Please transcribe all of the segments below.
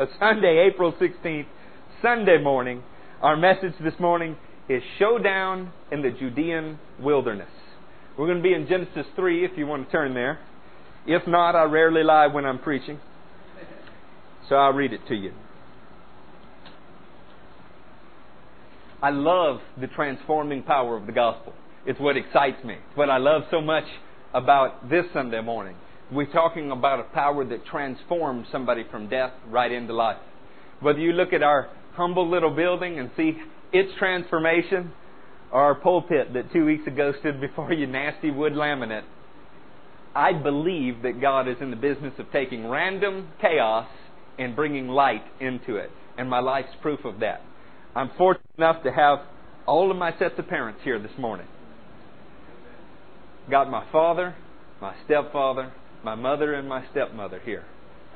a Sunday, April 16th, Sunday morning. Our message this morning is Showdown in the Judean Wilderness. We're going to be in Genesis 3 if you want to turn there. If not, I rarely lie when I'm preaching. So I'll read it to you. I love the transforming power of the gospel. It's what excites me. It's what I love so much about this Sunday morning. We're talking about a power that transforms somebody from death right into life. Whether you look at our humble little building and see its transformation, or our pulpit that two weeks ago stood before you, nasty wood laminate, I believe that God is in the business of taking random chaos and bringing light into it. And my life's proof of that. I'm fortunate enough to have all of my sets of parents here this morning. Got my father, my stepfather, my mother, and my stepmother here.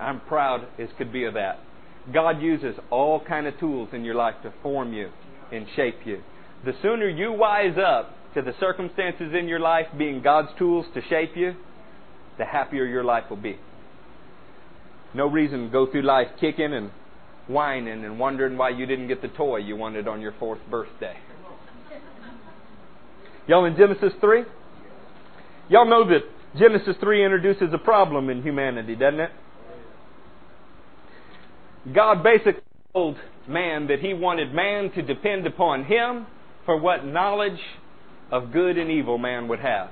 I'm proud as could be of that. God uses all kind of tools in your life to form you and shape you. The sooner you wise up to the circumstances in your life being God's tools to shape you, the happier your life will be. No reason to go through life kicking and whining and wondering why you didn't get the toy you wanted on your fourth birthday. Y'all in Genesis 3? Y'all know that Genesis 3 introduces a problem in humanity, doesn't it? God basically told man that he wanted man to depend upon him for what knowledge of good and evil man would have.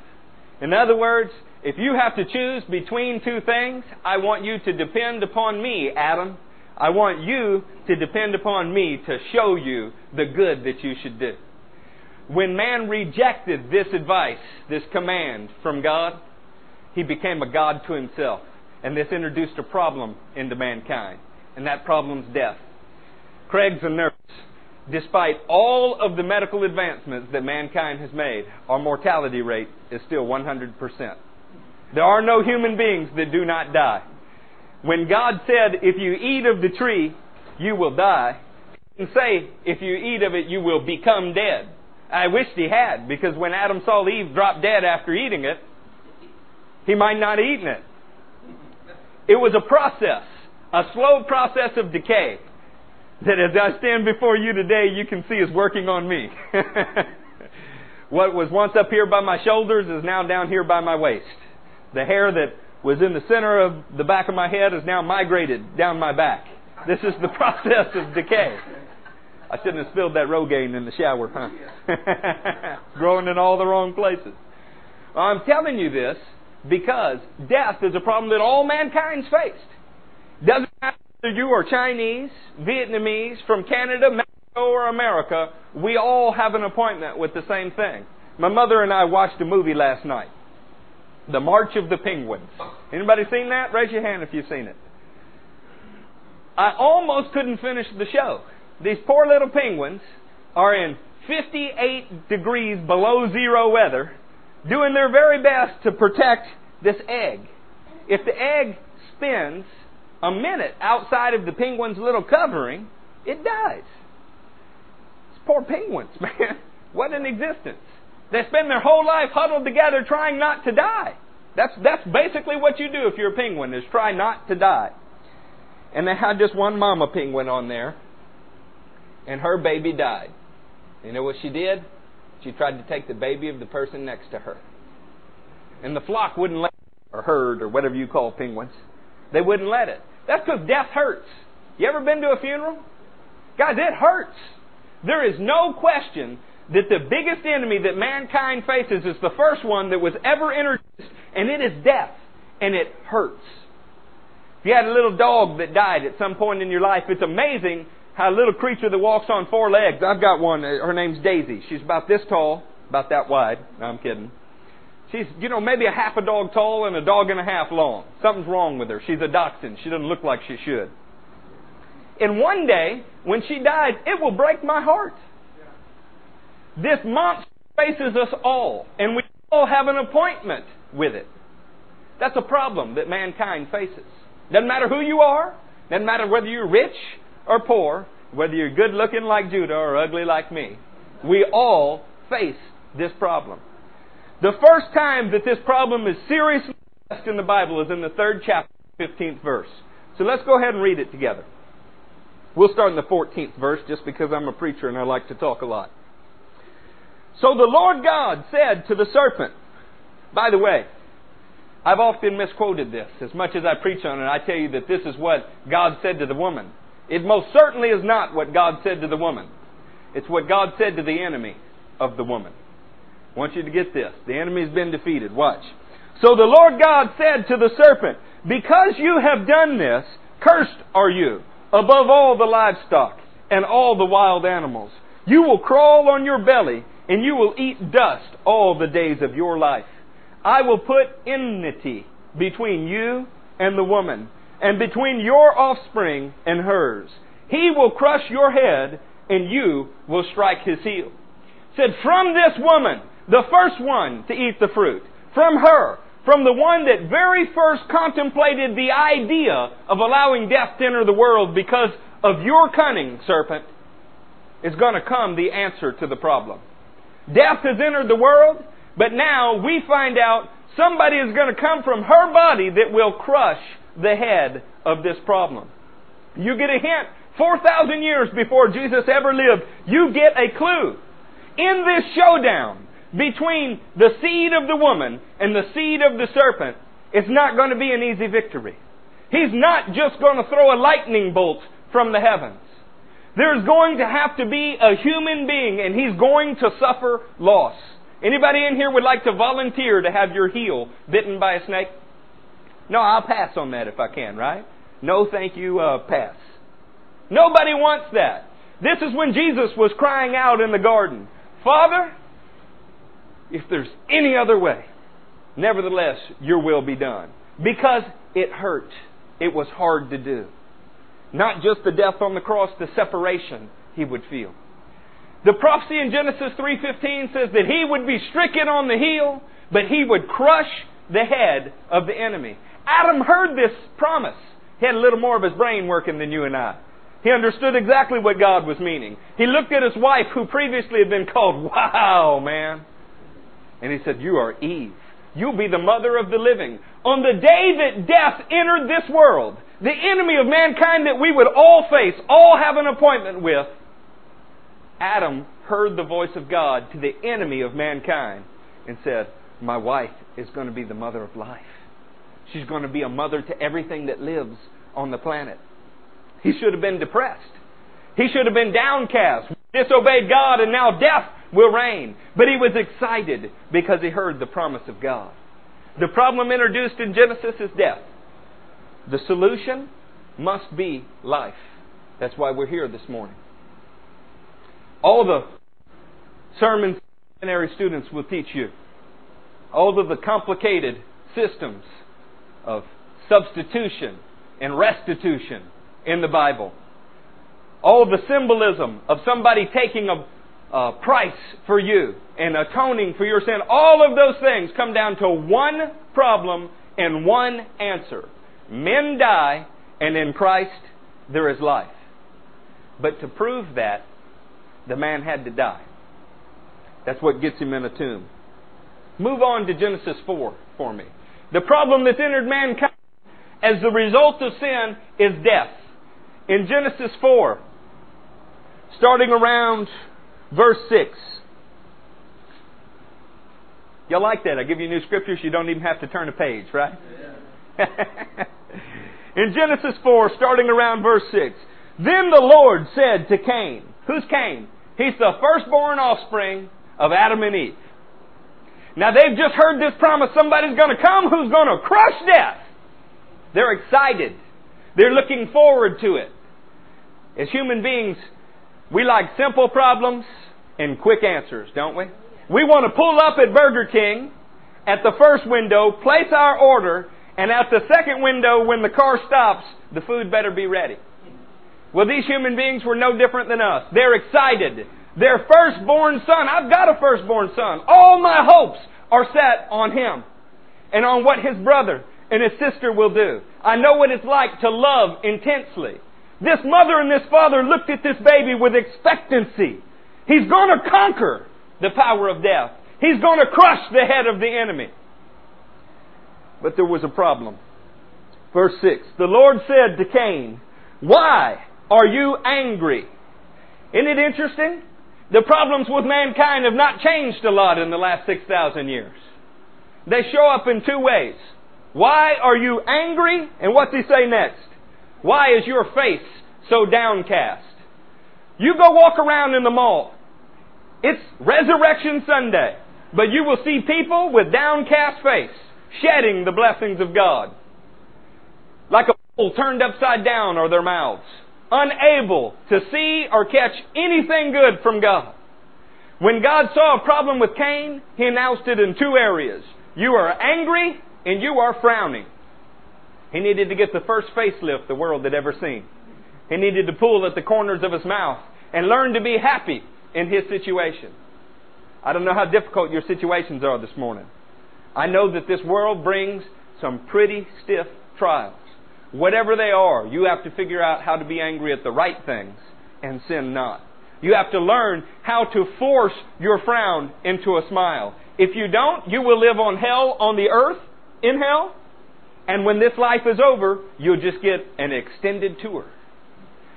In other words, if you have to choose between two things, I want you to depend upon me, Adam. I want you to depend upon me to show you the good that you should do. When man rejected this advice, this command from God, he became a God to himself. And this introduced a problem into mankind. And that problem's death. Craig's a nurse. Despite all of the medical advancements that mankind has made, our mortality rate is still 100%. There are no human beings that do not die. When God said, if you eat of the tree, you will die, he didn't say, if you eat of it, you will become dead. I wished he had, because when Adam saw Eve drop dead after eating it, he might not have eaten it. It was a process, a slow process of decay, that as I stand before you today, you can see is working on me. what was once up here by my shoulders is now down here by my waist. The hair that was in the center of the back of my head is now migrated down my back. This is the process of decay. I shouldn't have spilled that Rogaine in the shower, huh? Growing in all the wrong places. Well, I'm telling you this because death is a problem that all mankind's faced. Doesn't matter whether you are Chinese, Vietnamese, from Canada, Mexico, or America, we all have an appointment with the same thing. My mother and I watched a movie last night. The March of the Penguins. Anybody seen that? Raise your hand if you've seen it. I almost couldn't finish the show. These poor little penguins are in 58 degrees below zero weather, doing their very best to protect this egg. If the egg spins a minute outside of the penguin's little covering, it dies. It's poor penguins, man. What an existence. They spend their whole life huddled together trying not to die. That's, that's basically what you do if you're a penguin, is try not to die. And they had just one mama penguin on there, and her baby died. You know what she did? She tried to take the baby of the person next to her. And the flock wouldn't let or herd, or whatever you call penguins. They wouldn't let it. That's because death hurts. You ever been to a funeral? Guys, it hurts. There is no question that the biggest enemy that mankind faces is the first one that was ever introduced, and it is death. And it hurts. If you had a little dog that died at some point in your life, it's amazing a little creature that walks on four legs. I've got one. Uh, her name's Daisy. She's about this tall, about that wide. No, I'm kidding. She's, you know, maybe a half a dog tall and a dog and a half long. Something's wrong with her. She's a dachshund. She doesn't look like she should. And one day, when she dies, it will break my heart. This monster faces us all, and we all have an appointment with it. That's a problem that mankind faces. Doesn't matter who you are, doesn't matter whether you're rich or poor, whether you're good looking like Judah or ugly like me. We all face this problem. The first time that this problem is seriously addressed in the Bible is in the third chapter, 15th verse. So let's go ahead and read it together. We'll start in the 14th verse just because I'm a preacher and I like to talk a lot. So the Lord God said to the serpent, by the way, I've often misquoted this. As much as I preach on it, I tell you that this is what God said to the woman. It most certainly is not what God said to the woman. It's what God said to the enemy of the woman. I want you to get this. The enemy's been defeated. Watch. So the Lord God said to the serpent, Because you have done this, cursed are you above all the livestock and all the wild animals. You will crawl on your belly, and you will eat dust all the days of your life. I will put enmity between you and the woman, and between your offspring and hers. He will crush your head, and you will strike his heel. Said, From this woman, the first one to eat the fruit, from her, from the one that very first contemplated the idea of allowing death to enter the world because of your cunning, serpent, is going to come the answer to the problem. Death has entered the world, but now we find out somebody is going to come from her body that will crush the head of this problem. You get a hint. 4,000 years before Jesus ever lived, you get a clue. In this showdown between the seed of the woman and the seed of the serpent, it's not going to be an easy victory. He's not just going to throw a lightning bolt from the heavens. There's going to have to be a human being and he's going to suffer loss. Anybody in here would like to volunteer to have your heel bitten by a snake? No, I'll pass on that if I can, right? No, thank you, uh, pass. Nobody wants that. This is when Jesus was crying out in the garden, Father, if there's any other way, nevertheless, your will be done. Because it hurt. It was hard to do. Not just the death on the cross, the separation he would feel. The prophecy in Genesis 3:15 says that he would be stricken on the heel, but he would crush the head of the enemy. Adam heard this promise. He had a little more of his brain working than you and I. He understood exactly what God was meaning. He looked at his wife, who previously had been called, Wow, man. And he said, You are Eve. You'll be the mother of the living. On the day that death entered this world, the enemy of mankind that we would all face, all have an appointment with, Adam heard the voice of God to the enemy of mankind and said, My wife is going to be the mother of life. She's going to be a mother to everything that lives on the planet. He should have been depressed. He should have been downcast, disobeyed God, and now death will reign. But he was excited because he heard the promise of God. The problem introduced in Genesis is death. The solution must be life. That's why we're here this morning. All the sermons seminary students will teach you, all of the complicated systems of substitution and restitution in the Bible, all of the symbolism of somebody taking a, a price for you and atoning for your sin, all of those things come down to one problem and one answer. Men die, and in Christ there is life. But to prove that, the man had to die. That's what gets him in a tomb. Move on to Genesis 4 for me. The problem that's entered mankind as the result of sin is death. In Genesis 4, starting around verse 6. Y'all like that? I give you new scriptures, you don't even have to turn a page, right? In Genesis 4, starting around verse 6. Then the Lord said to Cain, Who's Cain? He's the firstborn offspring of Adam and Eve. Now they've just heard this promise somebody's going to come who's going to crush death. They're excited. They're looking forward to it. As human beings, we like simple problems and quick answers, don't we? We want to pull up at Burger King at the first window, place our order, and at the second window, when the car stops, the food better be ready. Well, these human beings were no different than us. They're excited. Their firstborn son, I've got a firstborn son. All my hopes are set on him and on what his brother and his sister will do. I know what it's like to love intensely. This mother and this father looked at this baby with expectancy. He's going to conquer the power of death. He's going to crush the head of the enemy. But there was a problem. Verse 6 The Lord said to Cain, Why are you angry? Isn't it interesting? The problems with mankind have not changed a lot in the last 6,000 years. They show up in two ways. Why are you angry? And what what's he say next? Why is your face so downcast? You go walk around in the mall. It's Resurrection Sunday. But you will see people with downcast face, shedding the blessings of God. Like a bowl turned upside down are their mouths, unable to see or catch anything good from God. When God saw a problem with Cain, He announced it in two areas. You are angry and you are frowning. He needed to get the first facelift the world had ever seen. He needed to pull at the corners of his mouth and learn to be happy in his situation. I don't know how difficult your situations are this morning. I know that this world brings some pretty stiff trials. Whatever they are, you have to figure out how to be angry at the right things and sin not. You have to learn how to force your frown into a smile. If you don't, you will live on hell on the earth, in hell, and when this life is over, you'll just get an extended tour.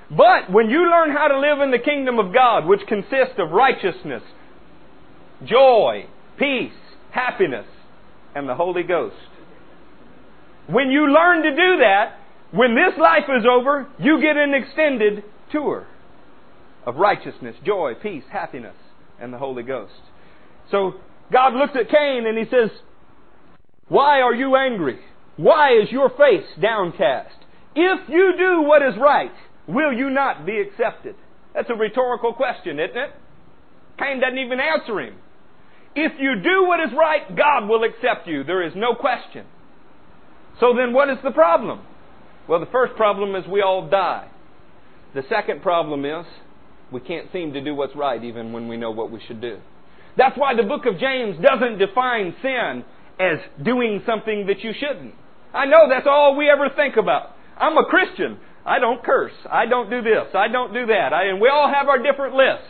But when you learn how to live in the kingdom of God, which consists of righteousness, joy, peace, happiness, and the Holy Ghost. When you learn to do that, when this life is over, you get an extended tour of righteousness, joy, peace, happiness, and the Holy Ghost. So God looks at Cain and he says, Why are you angry? Why is your face downcast? If you do what is right, will you not be accepted? That's a rhetorical question, isn't it? Cain doesn't even answer him. If you do what is right, God will accept you. There is no question. So then what is the problem? Well, the first problem is we all die. The second problem is we can't seem to do what's right even when we know what we should do. That's why the book of James doesn't define sin as doing something that you shouldn't. I know that's all we ever think about. I'm a Christian. I don't curse. I don't do this. I don't do that. I, and we all have our different lists.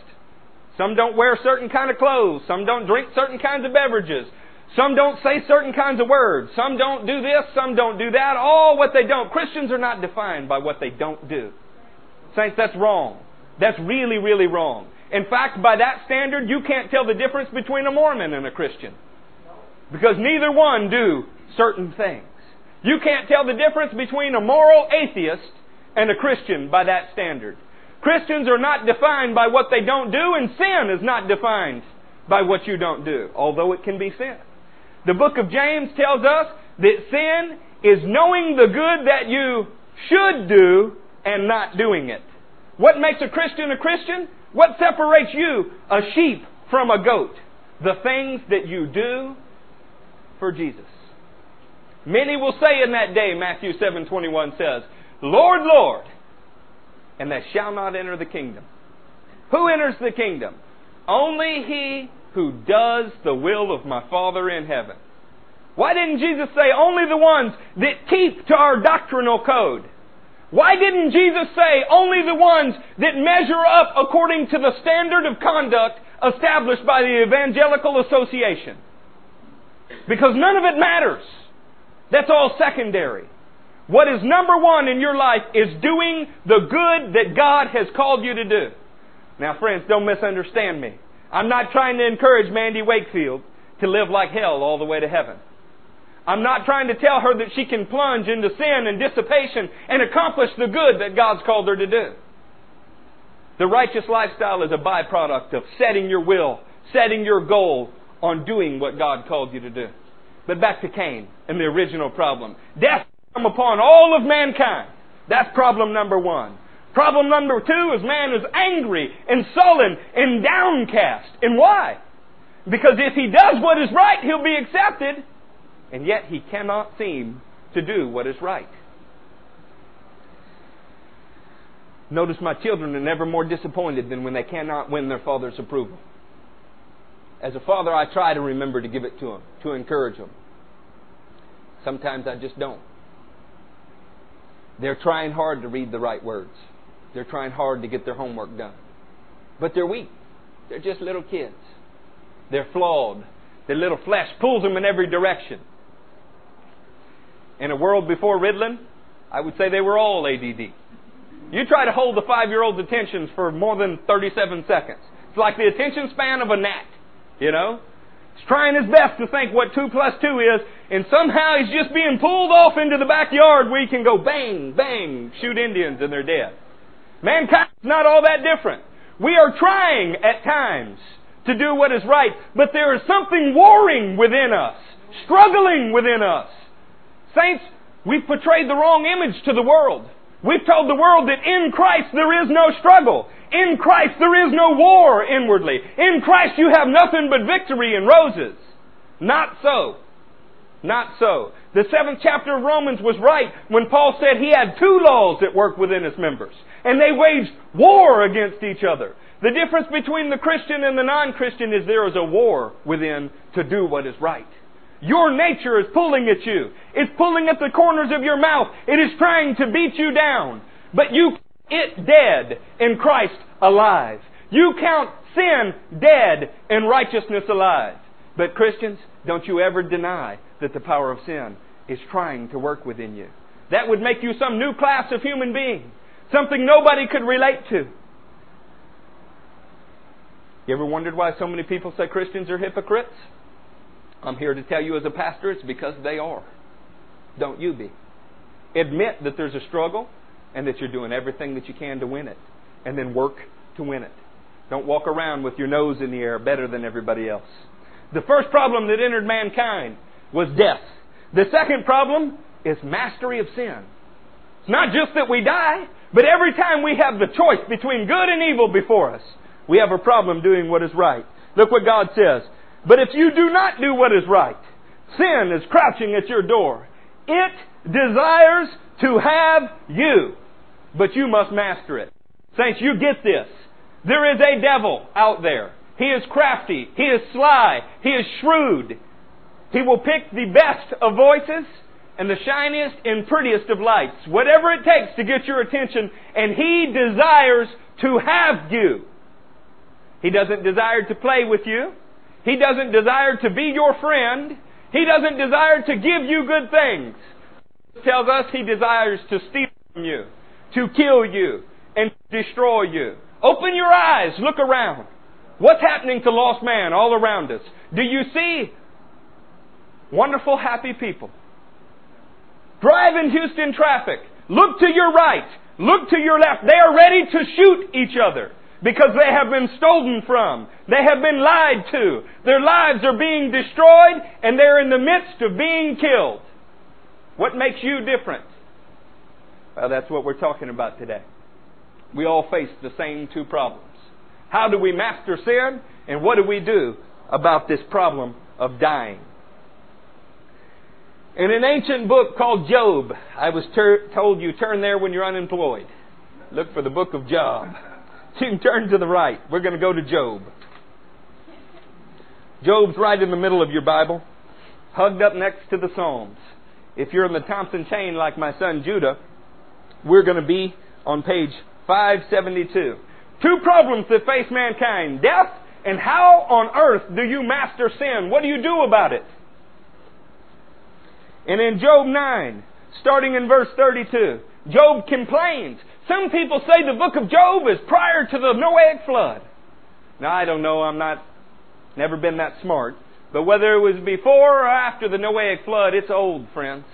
Some don't wear certain kind of clothes. Some don't drink certain kinds of beverages. Some don't say certain kinds of words. Some don't do this. Some don't do that. All what they don't. Christians are not defined by what they don't do. Saints, that's wrong. That's really, really wrong. In fact, by that standard, you can't tell the difference between a Mormon and a Christian. Because neither one do certain things. You can't tell the difference between a moral atheist and a Christian by that standard. Christians are not defined by what they don't do, and sin is not defined by what you don't do, although it can be sin. The book of James tells us that sin is knowing the good that you should do and not doing it. What makes a Christian a Christian? What separates you, a sheep, from a goat? The things that you do for Jesus. Many will say in that day, Matthew 7:21 says, "Lord, Lord, and they shall not enter the kingdom. Who enters the kingdom? Only he who does the will of my Father in heaven. Why didn't Jesus say only the ones that keep to our doctrinal code? Why didn't Jesus say only the ones that measure up according to the standard of conduct established by the Evangelical Association? Because none of it matters. That's all secondary. What is number one in your life is doing the good that God has called you to do. Now, friends, don't misunderstand me. I'm not trying to encourage Mandy Wakefield to live like hell all the way to heaven. I'm not trying to tell her that she can plunge into sin and dissipation and accomplish the good that God's called her to do. The righteous lifestyle is a byproduct of setting your will, setting your goal on doing what God called you to do. But back to Cain and the original problem. Death come upon all of mankind. That's problem number one. Problem number two is man is angry and sullen and downcast. And why? Because if he does what is right, he'll be accepted. And yet he cannot seem to do what is right. Notice my children are never more disappointed than when they cannot win their father's approval. As a father, I try to remember to give it to them, to encourage them. Sometimes I just don't. They're trying hard to read the right words. They're trying hard to get their homework done. But they're weak. They're just little kids. They're flawed. Their little flesh pulls them in every direction. In a world before Ritalin, I would say they were all ADD. You try to hold the five year old's attention for more than 37 seconds. It's like the attention span of a gnat, you know? He's trying his best to think what 2 plus 2 is, and somehow he's just being pulled off into the backyard where he can go bang, bang, shoot Indians and they're dead. Mankind's not all that different. We are trying at times to do what is right, but there is something warring within us, struggling within us. Saints, we've portrayed the wrong image to the world. We've told the world that in Christ there is no struggle. In Christ there is no war inwardly. In Christ you have nothing but victory and roses. Not so. Not so. The seventh chapter of Romans was right when Paul said he had two laws at work within his members. And they waged war against each other. The difference between the Christian and the non-Christian is there is a war within to do what is right. Your nature is pulling at you. It's pulling at the corners of your mouth. It is trying to beat you down. But you it dead and Christ alive. You count sin dead and righteousness alive. But Christians, don't you ever deny that the power of sin is trying to work within you. That would make you some new class of human being. Something nobody could relate to. You ever wondered why so many people say Christians are hypocrites? I'm here to tell you as a pastor, it's because they are. Don't you be. Admit that there's a struggle and that you're doing everything that you can to win it. And then work to win it. Don't walk around with your nose in the air better than everybody else. The first problem that entered mankind was death. The second problem is mastery of sin. It's not just that we die, but every time we have the choice between good and evil before us, we have a problem doing what is right. Look what God says. But if you do not do what is right, sin is crouching at your door. It desires to have you, but you must master it. Saints, you get this. There is a devil out there. He is crafty. He is sly. He is shrewd. He will pick the best of voices and the shiniest and prettiest of lights, whatever it takes to get your attention, and he desires to have you. He doesn't desire to play with you. He doesn't desire to be your friend. He doesn't desire to give you good things. It tells us he desires to steal from you, to kill you, and destroy you. Open your eyes, look around. What's happening to lost man all around us? Do you see wonderful, happy people? Drive in Houston traffic. Look to your right. Look to your left. They are ready to shoot each other because they have been stolen from. They have been lied to. Their lives are being destroyed and they're in the midst of being killed. What makes you different? Well, that's what we're talking about today. We all face the same two problems. How do we master sin? And what do we do about this problem of dying? In an ancient book called Job, I was ter- told you turn there when you're unemployed. Look for the book of Job. So you can turn to the right. We're going to go to Job. Job's right in the middle of your Bible, hugged up next to the Psalms. If you're in the Thompson chain like my son Judah, we're going to be on page 572. Two problems that face mankind death and how on earth do you master sin? What do you do about it? And in Job 9, starting in verse 32, Job complains. Some people say the book of Job is prior to the Noahic flood. Now, I don't know. I'm not, never been that smart. But whether it was before or after the Noahic flood, it's old, friends.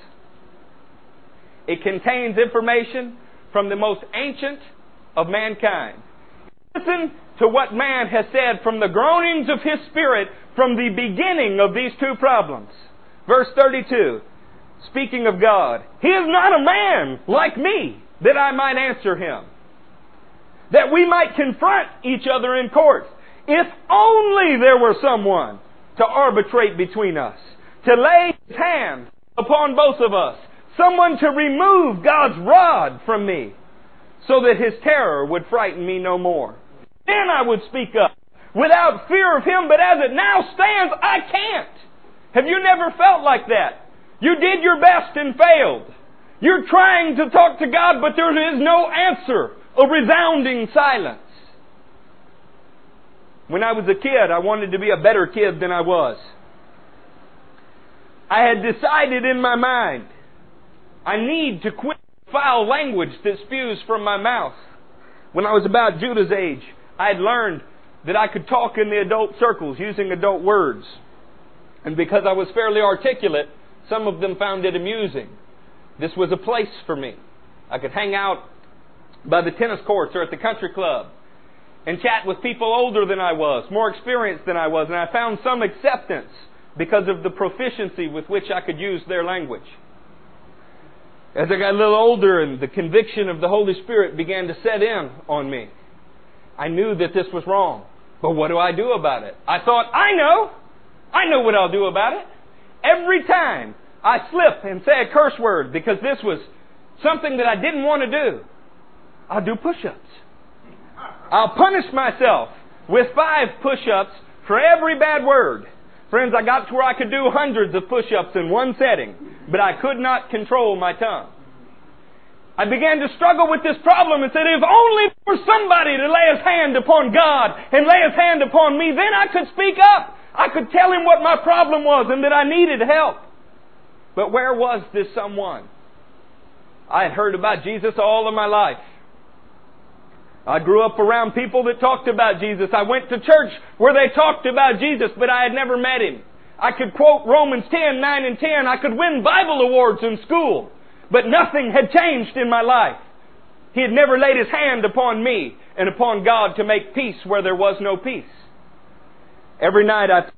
It contains information from the most ancient of mankind. Listen to what man has said from the groanings of his spirit from the beginning of these two problems. Verse 32 speaking of God, He is not a man like me that I might answer Him. That we might confront each other in court. If only there were someone to arbitrate between us, to lay His hand upon both of us, someone to remove God's rod from me, so that His terror would frighten me no more. Then I would speak up without fear of Him, but as it now stands, I can't. Have you never felt like that? You did your best and failed. You're trying to talk to God, but there is no answer. A resounding silence. When I was a kid, I wanted to be a better kid than I was. I had decided in my mind, I need to quit foul language that spews from my mouth. When I was about Judah's age, I had learned that I could talk in the adult circles using adult words. And because I was fairly articulate, some of them found it amusing. This was a place for me. I could hang out by the tennis courts or at the country club and chat with people older than I was, more experienced than I was, and I found some acceptance because of the proficiency with which I could use their language. As I got a little older and the conviction of the Holy Spirit began to set in on me, I knew that this was wrong. But what do I do about it? I thought, I know! I know what I'll do about it. Every time I slip and say a curse word because this was something that I didn't want to do, I'll do push ups. I'll punish myself with five push ups for every bad word. Friends, I got to where I could do hundreds of push ups in one setting, but I could not control my tongue. I began to struggle with this problem and said, if only for somebody to lay his hand upon God and lay his hand upon me, then I could speak up. I could tell him what my problem was and that I needed help. But where was this someone? I had heard about Jesus all of my life. I grew up around people that talked about Jesus. I went to church where they talked about Jesus, but I had never met him. I could quote Romans 10, 9 and 10. I could win Bible awards in school, but nothing had changed in my life. He had never laid his hand upon me and upon God to make peace where there was no peace. Every night I,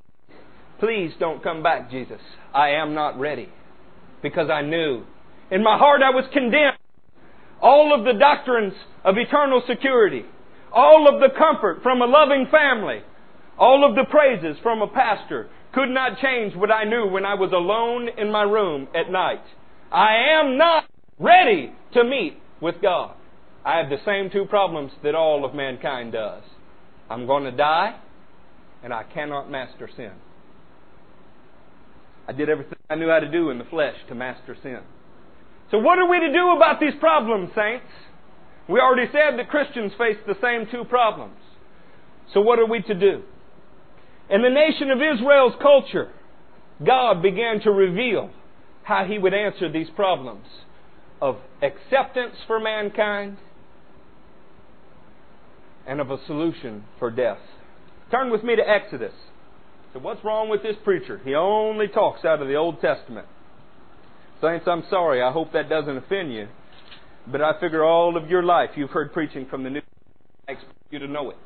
please don't come back, Jesus. I am not ready. Because I knew. In my heart I was condemned all of the doctrines of eternal security, all of the comfort from a loving family, all of the praises from a pastor could not change what I knew when I was alone in my room at night. I am not ready to meet with God. I have the same two problems that all of mankind does. I'm going to die, and I cannot master sin. I did everything I knew how to do in the flesh to master sin. So what are we to do about these problems, saints? We already said that Christians face the same two problems. So what are we to do? In the nation of Israel's culture, God began to reveal how He would answer these problems of acceptance for mankind and of a solution for death. Turn with me to Exodus. So what's wrong with this preacher? He only talks out of the Old Testament. Saints, I'm sorry. I hope that doesn't offend you. But I figure all of your life you've heard preaching from the New Testament. I expect you to know it.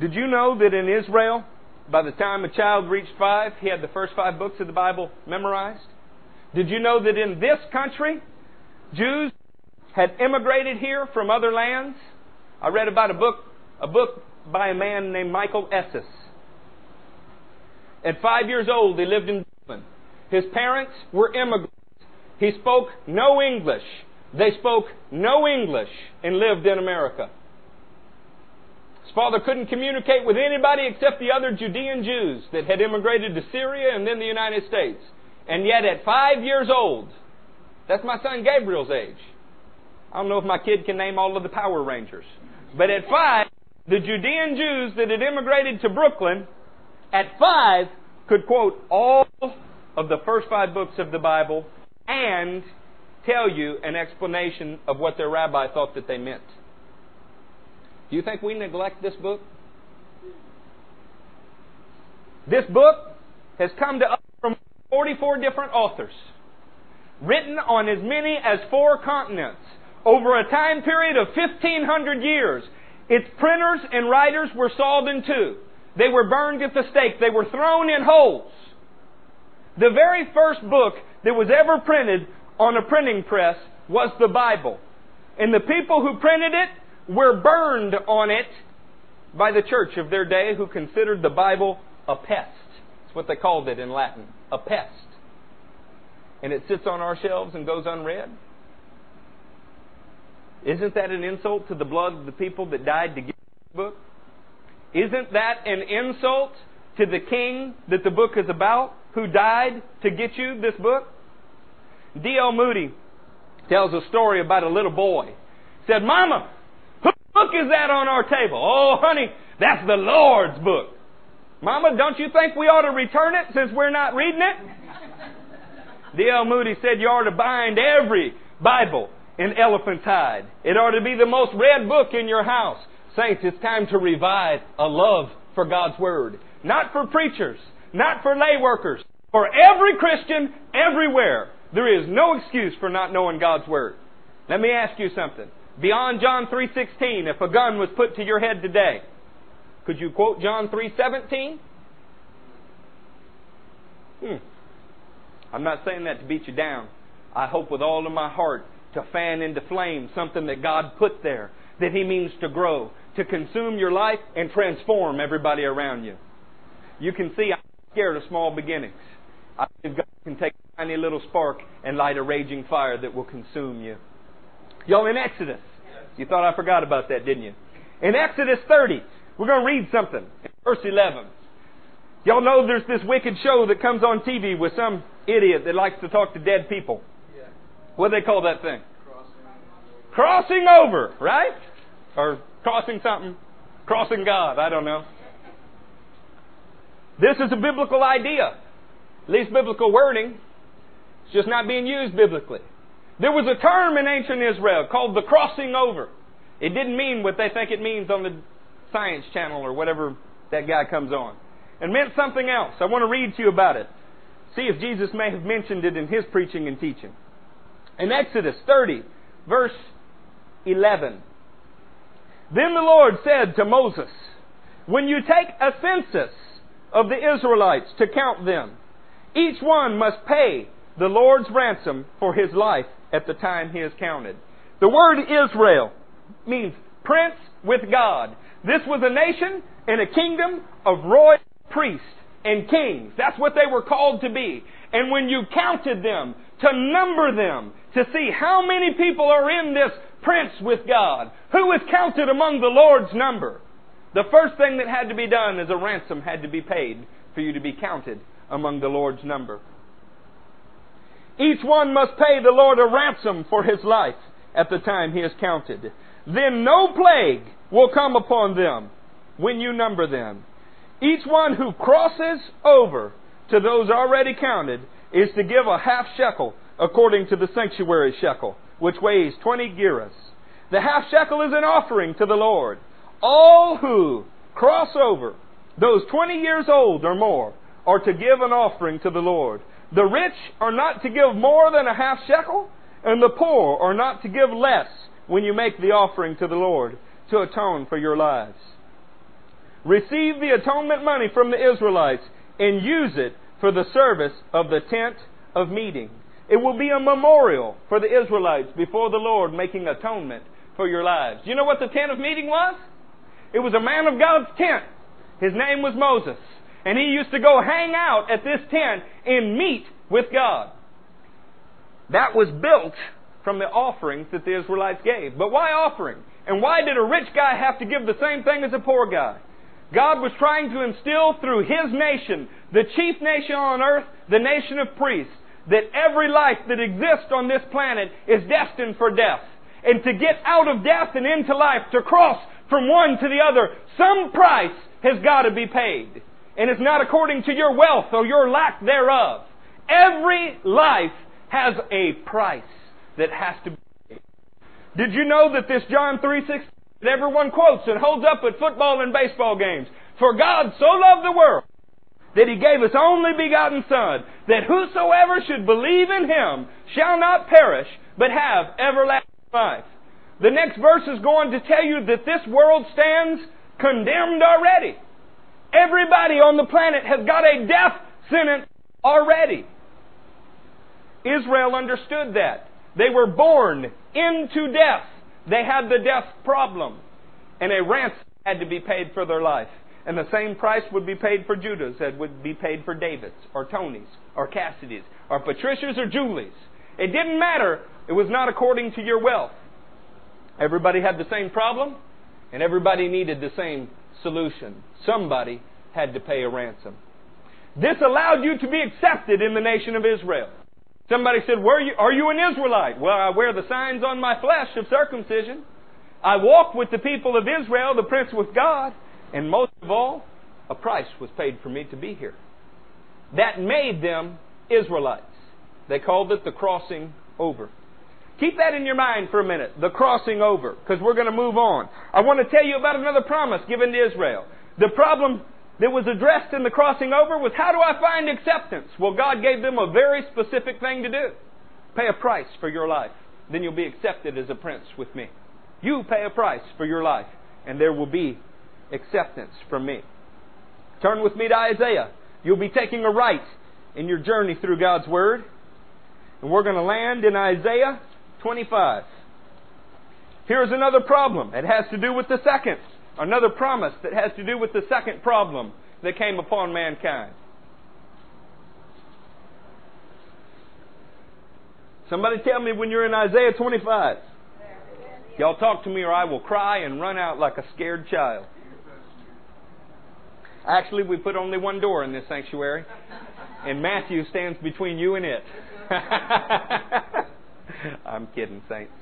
Did you know that in Israel, by the time a child reached five, he had the first five books of the Bible memorized? Did you know that in this country, Jews had immigrated here from other lands? I read about a book, a book by a man named Michael Esses. At five years old, he lived in Dublin. His parents were immigrants. He spoke no English. They spoke no English and lived in America. His father couldn't communicate with anybody except the other Judean Jews that had immigrated to Syria and then the United States. And yet at five years old, that's my son Gabriel's age. I don't know if my kid can name all of the Power Rangers. But at five, the Judean Jews that had immigrated to Brooklyn, at five, could quote all of the first five books of the Bible and tell you an explanation of what their rabbi thought that they meant. Do you think we neglect this book? This book has come to us from 44 different authors, written on as many as four continents over a time period of 1500 years. Its printers and writers were sawed in two. They were burned at the stake. They were thrown in holes. The very first book that was ever printed on a printing press was the Bible. And the people who printed it were burned on it by the church of their day who considered the Bible a pest. That's what they called it in Latin, a pest. And it sits on our shelves and goes unread. Isn't that an insult to the blood of the people that died to get the book? Isn't that an insult to the king that the book is about? who died to get you this book? D.L. Moody tells a story about a little boy. He said, Mama, whose book is that on our table? Oh, honey, that's the Lord's book. Mama, don't you think we ought to return it since we're not reading it? D.L. Moody said you ought to bind every Bible in elephant's hide. It ought to be the most read book in your house. Saints, it's time to revive a love for God's Word. Not for preachers, not for lay workers, for every Christian everywhere. There is no excuse for not knowing God's Word. Let me ask you something. Beyond John 3.16, if a gun was put to your head today, could you quote John 3.17? Hmm. I'm not saying that to beat you down. I hope with all of my heart to fan into flame something that God put there that He means to grow, to consume your life and transform everybody around you. You can see I'm scared of small beginnings. I believe God can take a tiny little spark and light a raging fire that will consume you. Y'all in Exodus. You thought I forgot about that, didn't you? In Exodus 30, we're going to read something. Verse 11. Y'all know there's this wicked show that comes on TV with some idiot that likes to talk to dead people. What do they call that thing? Crossing over, right? Or crossing something? Crossing God, I don't know. This is a biblical idea. At least biblical wording. It's just not being used biblically. There was a term in ancient Israel called the crossing over. It didn't mean what they think it means on the Science Channel or whatever that guy comes on. It meant something else. I want to read to you about it. See if Jesus may have mentioned it in his preaching and teaching. In Exodus 30, verse 11. Then the Lord said to Moses, When you take a census of the Israelites to count them, each one must pay the Lord's ransom for his life at the time he is counted. The word Israel means prince with God. This was a nation and a kingdom of royal priests and kings. That's what they were called to be. And when you counted them, to number them, to see how many people are in this prince with God, who is counted among the Lord's number, the first thing that had to be done is a ransom had to be paid for you to be counted among the Lord's number. Each one must pay the Lord a ransom for his life at the time he is counted. Then no plague will come upon them when you number them. Each one who crosses over to those already counted is to give a half shekel according to the sanctuary shekel, which weighs 20 gerahs. The half shekel is an offering to the Lord. All who cross over, those 20 years old or more, are to give an offering to the Lord. The rich are not to give more than a half shekel, and the poor are not to give less when you make the offering to the Lord to atone for your lives. Receive the atonement money from the Israelites and use it for the service of the tent of meeting. It will be a memorial for the Israelites before the Lord making atonement for your lives. Do you know what the tent of meeting was? It was a man of God's tent. His name was Moses. And he used to go hang out at this tent and meet with God. That was built from the offerings that the Israelites gave. But why offering? And why did a rich guy have to give the same thing as a poor guy? God was trying to instill through His nation, the chief nation on earth, the nation of priests, that every life that exists on this planet is destined for death. And to get out of death and into life, to cross from one to the other, some price has got to be paid. And it's not according to your wealth or your lack thereof. Every life has a price that has to be paid. Did you know that this John 3.16 that everyone quotes and holds up at football and baseball games? For God so loved the world that he gave his only begotten Son, that whosoever should believe in him shall not perish, but have everlasting life. The next verse is going to tell you that this world stands condemned already. Everybody on the planet has got a death sentence already. Israel understood that. They were born into death. They had the death problem. And a ransom had to be paid for their life. And the same price would be paid for Judah's that would be paid for David's, or Tony's, or Cassidy's, or Patricia's, or Julie's. It didn't matter. It was not according to your wealth. Everybody had the same problem, and everybody needed the same solution. Somebody had to pay a ransom. This allowed you to be accepted in the nation of Israel. Somebody said, Where are you, are you an Israelite? Well, I wear the signs on my flesh of circumcision. I walk with the people of Israel, the prince with God. And most of all, a price was paid for me to be here. That made them Israelites. They called it the crossing over. Keep that in your mind for a minute, the crossing over, because we're going to move on. I want to tell you about another promise given to Israel. The problem that was addressed in the crossing over was how do I find acceptance? Well, God gave them a very specific thing to do. Pay a price for your life. Then you'll be accepted as a prince with me. You pay a price for your life, and there will be acceptance from me. Turn with me to Isaiah. You'll be taking a right in your journey through God's Word. And we're going to land in Isaiah 25. Here's another problem. It has to do with the second. Another promise that has to do with the second problem that came upon mankind. Somebody tell me when you're in Isaiah 25. Y'all talk to me or I will cry and run out like a scared child. Actually, we put only one door in this sanctuary, and Matthew stands between you and it. I'm kidding, saints.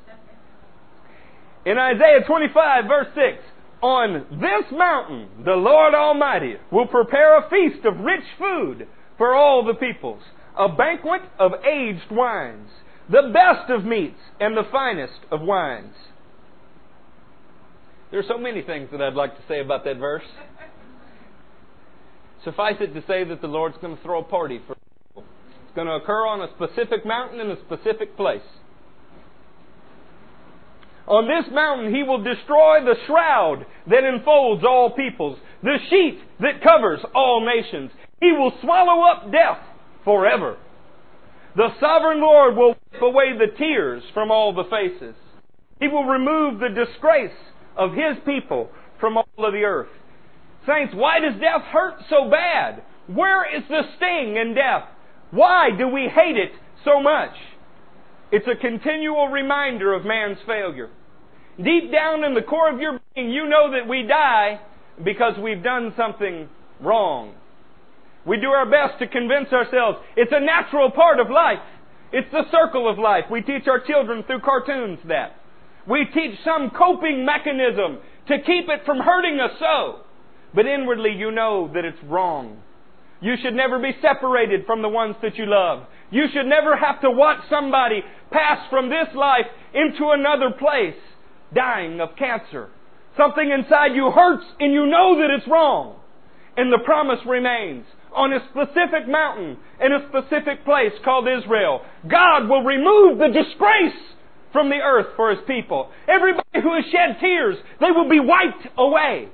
In Isaiah 25, verse 6, on this mountain the Lord Almighty will prepare a feast of rich food for all the peoples, a banquet of aged wines, the best of meats and the finest of wines. There are so many things that I'd like to say about that verse. Suffice it to say that the Lord's going to throw a party for people. It's going to occur on a specific mountain in a specific place. On this mountain he will destroy the shroud that enfolds all peoples, the sheet that covers all nations. He will swallow up death forever. The sovereign Lord will wipe away the tears from all the faces. He will remove the disgrace of His people from all of the earth. Saints, why does death hurt so bad? Where is the sting in death? Why do we hate it so much? It's a continual reminder of man's failure. Deep down in the core of your being, you know that we die because we've done something wrong. We do our best to convince ourselves it's a natural part of life. It's the circle of life. We teach our children through cartoons that. We teach some coping mechanism to keep it from hurting us so. But inwardly you know that it's wrong. You should never be separated from the ones that you love. You should never have to watch somebody pass from this life into another place dying of cancer. Something inside you hurts and you know that it's wrong. And the promise remains on a specific mountain in a specific place called Israel. God will remove the disgrace from the earth for His people. Everybody who has shed tears, they will be wiped away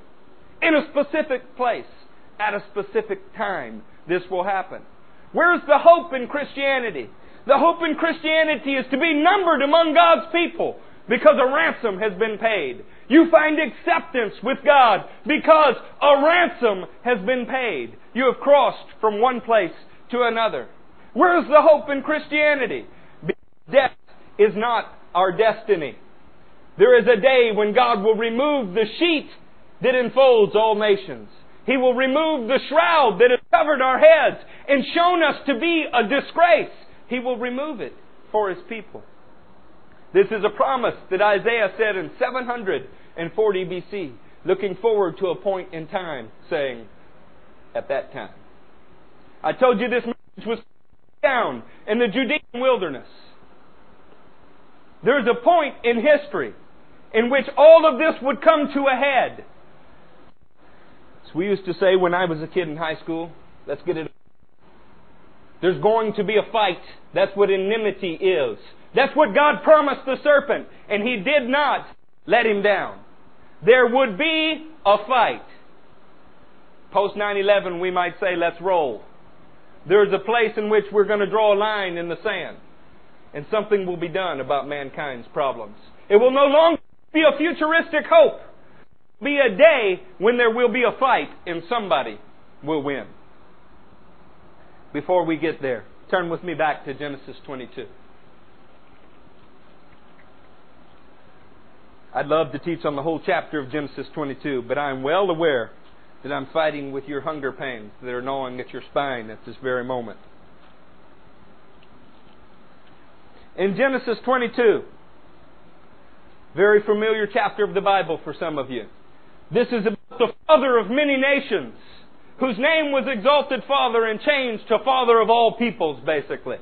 in a specific place at a specific time. This will happen. Where's the hope in Christianity? The hope in Christianity is to be numbered among God's people because a ransom has been paid. You find acceptance with God because a ransom has been paid. You have crossed from one place to another. Where's the hope in Christianity? Death is not our destiny. There is a day when God will remove the sheet that enfolds all nations. He will remove the shroud that has covered our heads and shown us to be a disgrace. He will remove it for His people. This is a promise that Isaiah said in 740 BC, looking forward to a point in time, saying, at that time. I told you this message was down in the Judean wilderness. There's a point in history in which all of this would come to a head. As we used to say when I was a kid in high school, let's get it. There's going to be a fight. That's what enmity is. That's what God promised the serpent, and he did not let him down. There would be a fight. Post 9 11, we might say, let's roll. There's a place in which we're going to draw a line in the sand, and something will be done about mankind's problems. It will no longer be a futuristic hope. Be a day when there will be a fight, and somebody will win. Before we get there, turn with me back to Genesis 22. I'd love to teach on the whole chapter of Genesis 22, but I am well aware that I'm fighting with your hunger pains that are gnawing at your spine at this very moment. In Genesis 22, very familiar chapter of the Bible for some of you. This is about the father of many nations, whose name was exalted father and changed to father of all peoples, basically.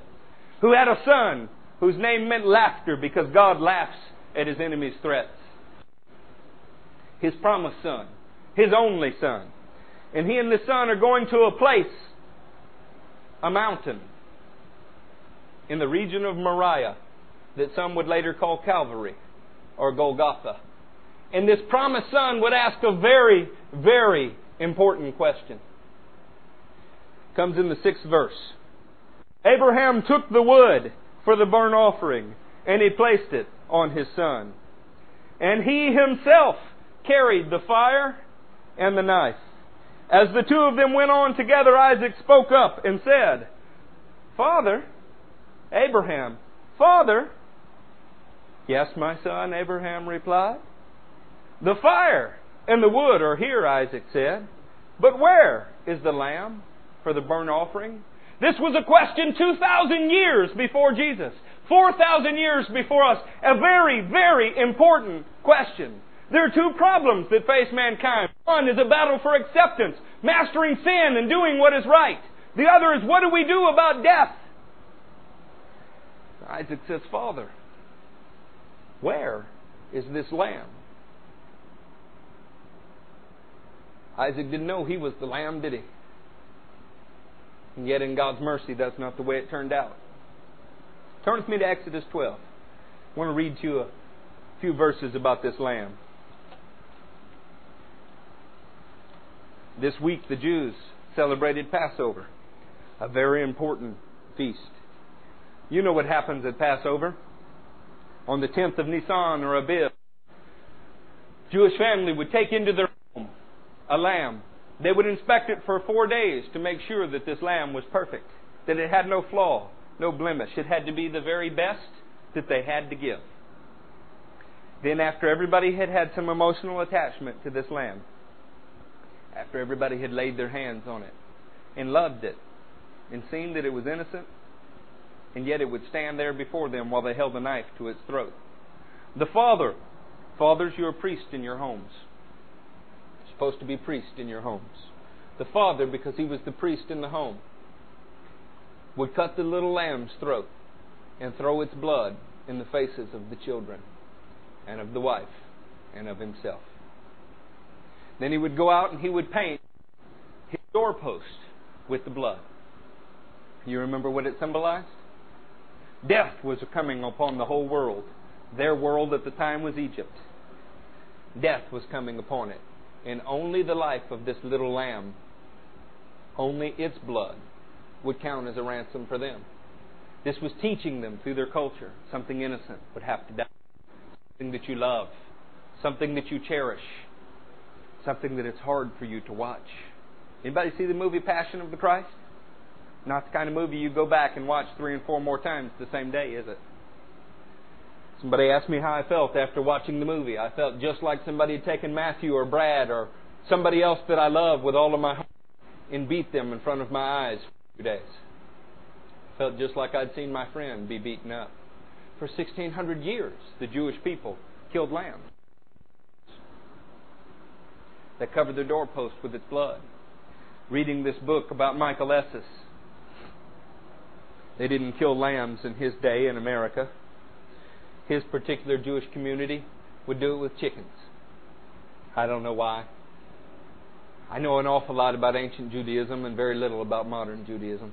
who had a son whose name meant laughter because God laughs at his enemies' threats. His promised son, his only son. And he and the son are going to a place, a mountain, in the region of Moriah, that some would later call Calvary or Golgotha. And this promised son would ask a very, very important question. Comes in the sixth verse. Abraham took the wood for the burnt offering, and he placed it on his son. And he himself carried the fire and the knife. As the two of them went on together, Isaac spoke up and said, Father, Abraham, Father. Yes, my son, Abraham replied. The fire and the wood are here, Isaac said. But where is the lamb for the burnt offering? This was a question 2,000 years before Jesus, 4,000 years before us. A very, very important question. There are two problems that face mankind. One is a battle for acceptance, mastering sin and doing what is right. The other is what do we do about death? Isaac says, Father, where is this lamb? Isaac didn't know he was the lamb, did he? And yet, in God's mercy, that's not the way it turned out. Turn with me to Exodus 12. I want to read to you a few verses about this lamb. This week, the Jews celebrated Passover, a very important feast. You know what happens at Passover? On the 10th of Nisan or Abib, Jewish family would take into their a lamb. They would inspect it for four days to make sure that this lamb was perfect, that it had no flaw, no blemish. It had to be the very best that they had to give. Then, after everybody had had some emotional attachment to this lamb, after everybody had laid their hands on it and loved it and seen that it was innocent, and yet it would stand there before them while they held a knife to its throat. The father, fathers, you are priests in your homes. Supposed to be priests in your homes. The father, because he was the priest in the home, would cut the little lamb's throat and throw its blood in the faces of the children and of the wife and of himself. Then he would go out and he would paint his doorpost with the blood. You remember what it symbolized? Death was coming upon the whole world. Their world at the time was Egypt. Death was coming upon it. And only the life of this little lamb, only its blood, would count as a ransom for them. This was teaching them through their culture something innocent would have to die. Something that you love. Something that you cherish something that it's hard for you to watch. Anybody see the movie Passion of the Christ? Not the kind of movie you go back and watch three and four more times the same day, is it? Somebody asked me how I felt after watching the movie. I felt just like somebody had taken Matthew or Brad or somebody else that I love with all of my heart and beat them in front of my eyes for few days. I felt just like I'd seen my friend be beaten up. For 1600 years, the Jewish people killed lambs that covered their doorpost with its blood. Reading this book about Michael Esses. They didn't kill lambs in his day in America. His particular Jewish community would do it with chickens. I don't know why. I know an awful lot about ancient Judaism and very little about modern Judaism.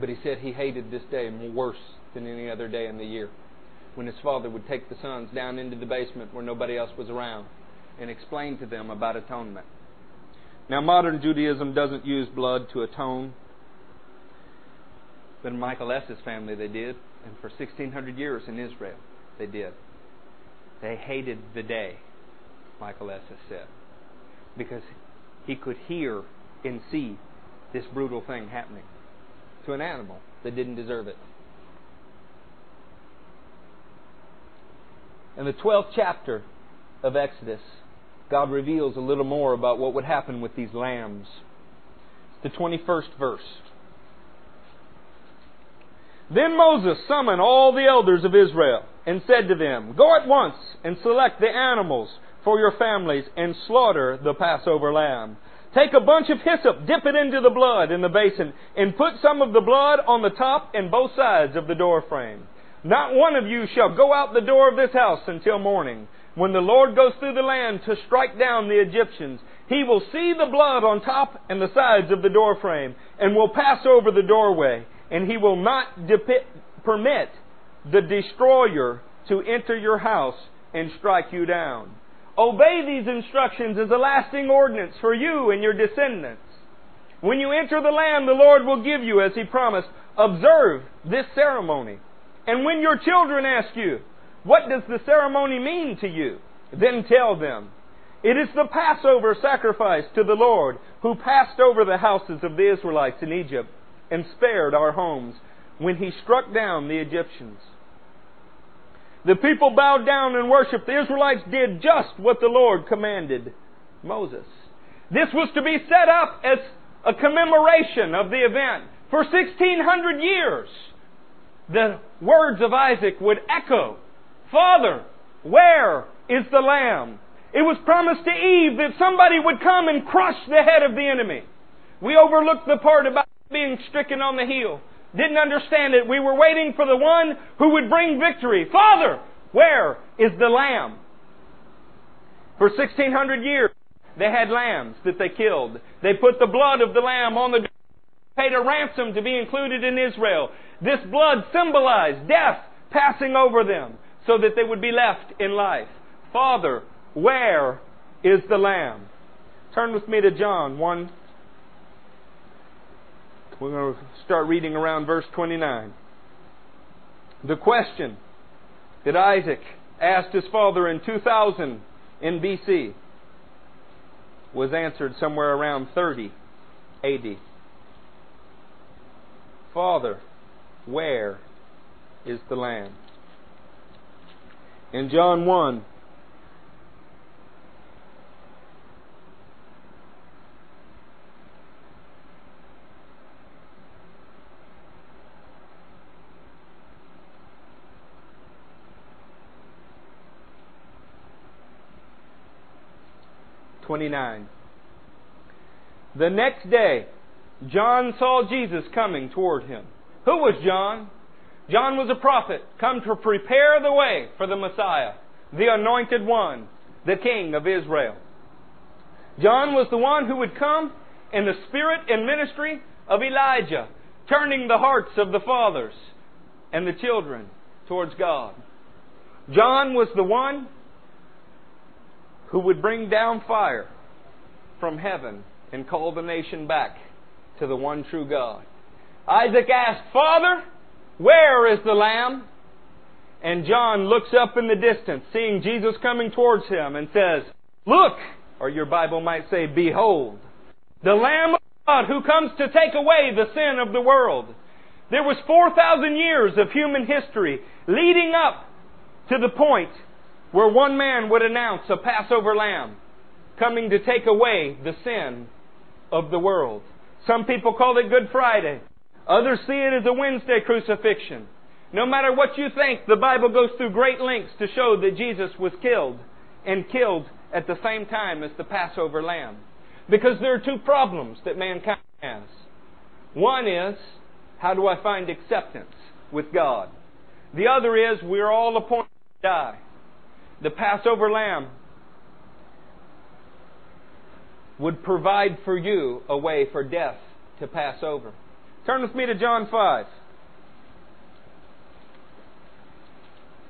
But he said he hated this day worse than any other day in the year when his father would take the sons down into the basement where nobody else was around and explain to them about atonement. Now, modern Judaism doesn't use blood to atone, but in Michael Esses' family they did, and for 1600 years in Israel they did. They hated the day, Michael Esses said, because he could hear and see this brutal thing happening to an animal that didn't deserve it. In the 12th chapter of Exodus, God reveals a little more about what would happen with these lambs. The 21st verse. Then Moses summoned all the elders of Israel and said to them, Go at once and select the animals for your families and slaughter the Passover lamb. Take a bunch of hyssop, dip it into the blood in the basin, and put some of the blood on the top and both sides of the door frame. Not one of you shall go out the door of this house until morning. When the Lord goes through the land to strike down the Egyptians, he will see the blood on top and the sides of the door frame, and will pass over the doorway, and he will not permit the destroyer to enter your house and strike you down. Obey these instructions as a lasting ordinance for you and your descendants. When you enter the land the Lord will give you, as He promised, observe this ceremony. And when your children ask you, What does the ceremony mean to you? then tell them, It is the Passover sacrifice to the Lord, who passed over the houses of the Israelites in Egypt and spared our homes when He struck down the Egyptians. The people bowed down and worshiped. The Israelites did just what the Lord commanded Moses. This was to be set up as a commemoration of the event. For 1600 years, the words of Isaac would echo, Father, where is the lamb? It was promised to Eve that somebody would come and crush the head of the enemy. We overlooked the part about being stricken on the heel. Didn't understand it. We were waiting for the one who would bring victory. Father, where is the lamb? For 1600 years, they had lambs that they killed. They put the blood of the lamb on the paid a ransom to be included in Israel. This blood symbolized death passing over them so that they would be left in life. Father, where is the lamb? Turn with me to John 1 we're going to start reading around verse 29. The question that Isaac asked his father in 2000 in BC was answered somewhere around 30 AD. Father, where is the lamb? In John 1, 29. The next day, John saw Jesus coming toward him. Who was John? John was a prophet, come to prepare the way for the Messiah, the anointed one, the King of Israel. John was the one who would come in the spirit and ministry of Elijah, turning the hearts of the fathers and the children towards God. John was the one who would bring down fire from heaven and call the nation back to the one true God. Isaac asked, Father, where is the Lamb? And John looks up in the distance, seeing Jesus coming towards him, and says, Look, or your Bible might say, Behold, the Lamb of God who comes to take away the sin of the world. There was 4,000 years of human history leading up to the point where one man would announce a Passover lamb coming to take away the sin of the world. Some people call it Good Friday. Others see it as a Wednesday crucifixion. No matter what you think, the Bible goes through great lengths to show that Jesus was killed and killed at the same time as the Passover lamb. Because there are two problems that mankind has. One is, how do I find acceptance with God? The other is, we're all appointed to die the Passover lamb would provide for you a way for death to pass over. Turn with me to John 5.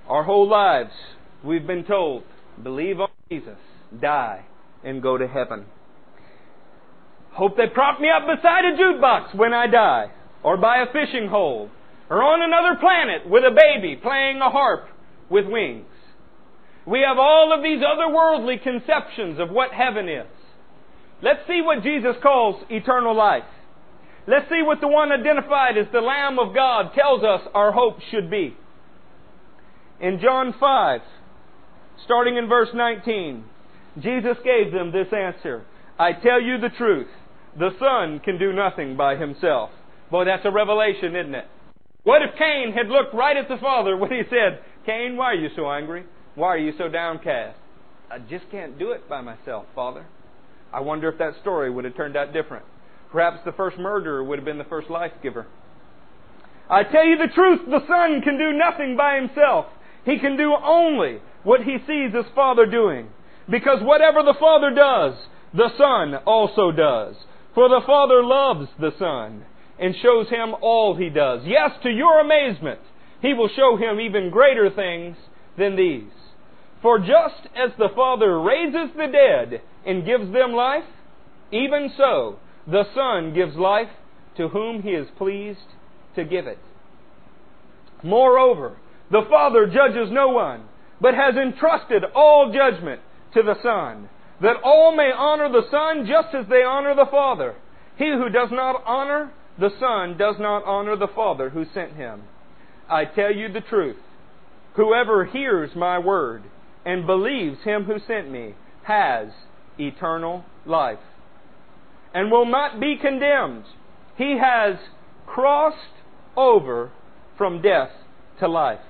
Our whole lives, we've been told, believe on Jesus, die, and go to heaven. Hope they prop me up beside a jukebox when I die, or by a fishing hole, or on another planet with a baby playing a harp with wings. We have all of these otherworldly conceptions of what heaven is. Let's see what Jesus calls eternal life. Let's see what the one identified as the Lamb of God tells us our hope should be. In John 5, starting in verse 19, Jesus gave them this answer I tell you the truth, the Son can do nothing by himself. Boy, that's a revelation, isn't it? What if Cain had looked right at the Father when he said, Cain, why are you so angry? Why are you so downcast? I just can't do it by myself, Father. I wonder if that story would have turned out different. Perhaps the first murderer would have been the first life giver. I tell you the truth, the Son can do nothing by himself. He can do only what he sees his Father doing. Because whatever the Father does, the Son also does. For the Father loves the Son and shows him all he does. Yes, to your amazement, he will show him even greater things than these. For just as the Father raises the dead and gives them life, even so the Son gives life to whom he is pleased to give it. Moreover, the Father judges no one, but has entrusted all judgment to the Son, that all may honor the Son just as they honor the Father. He who does not honor the Son does not honor the Father who sent him. I tell you the truth. Whoever hears my word and believes him who sent me has eternal life and will not be condemned. He has crossed over from death to life.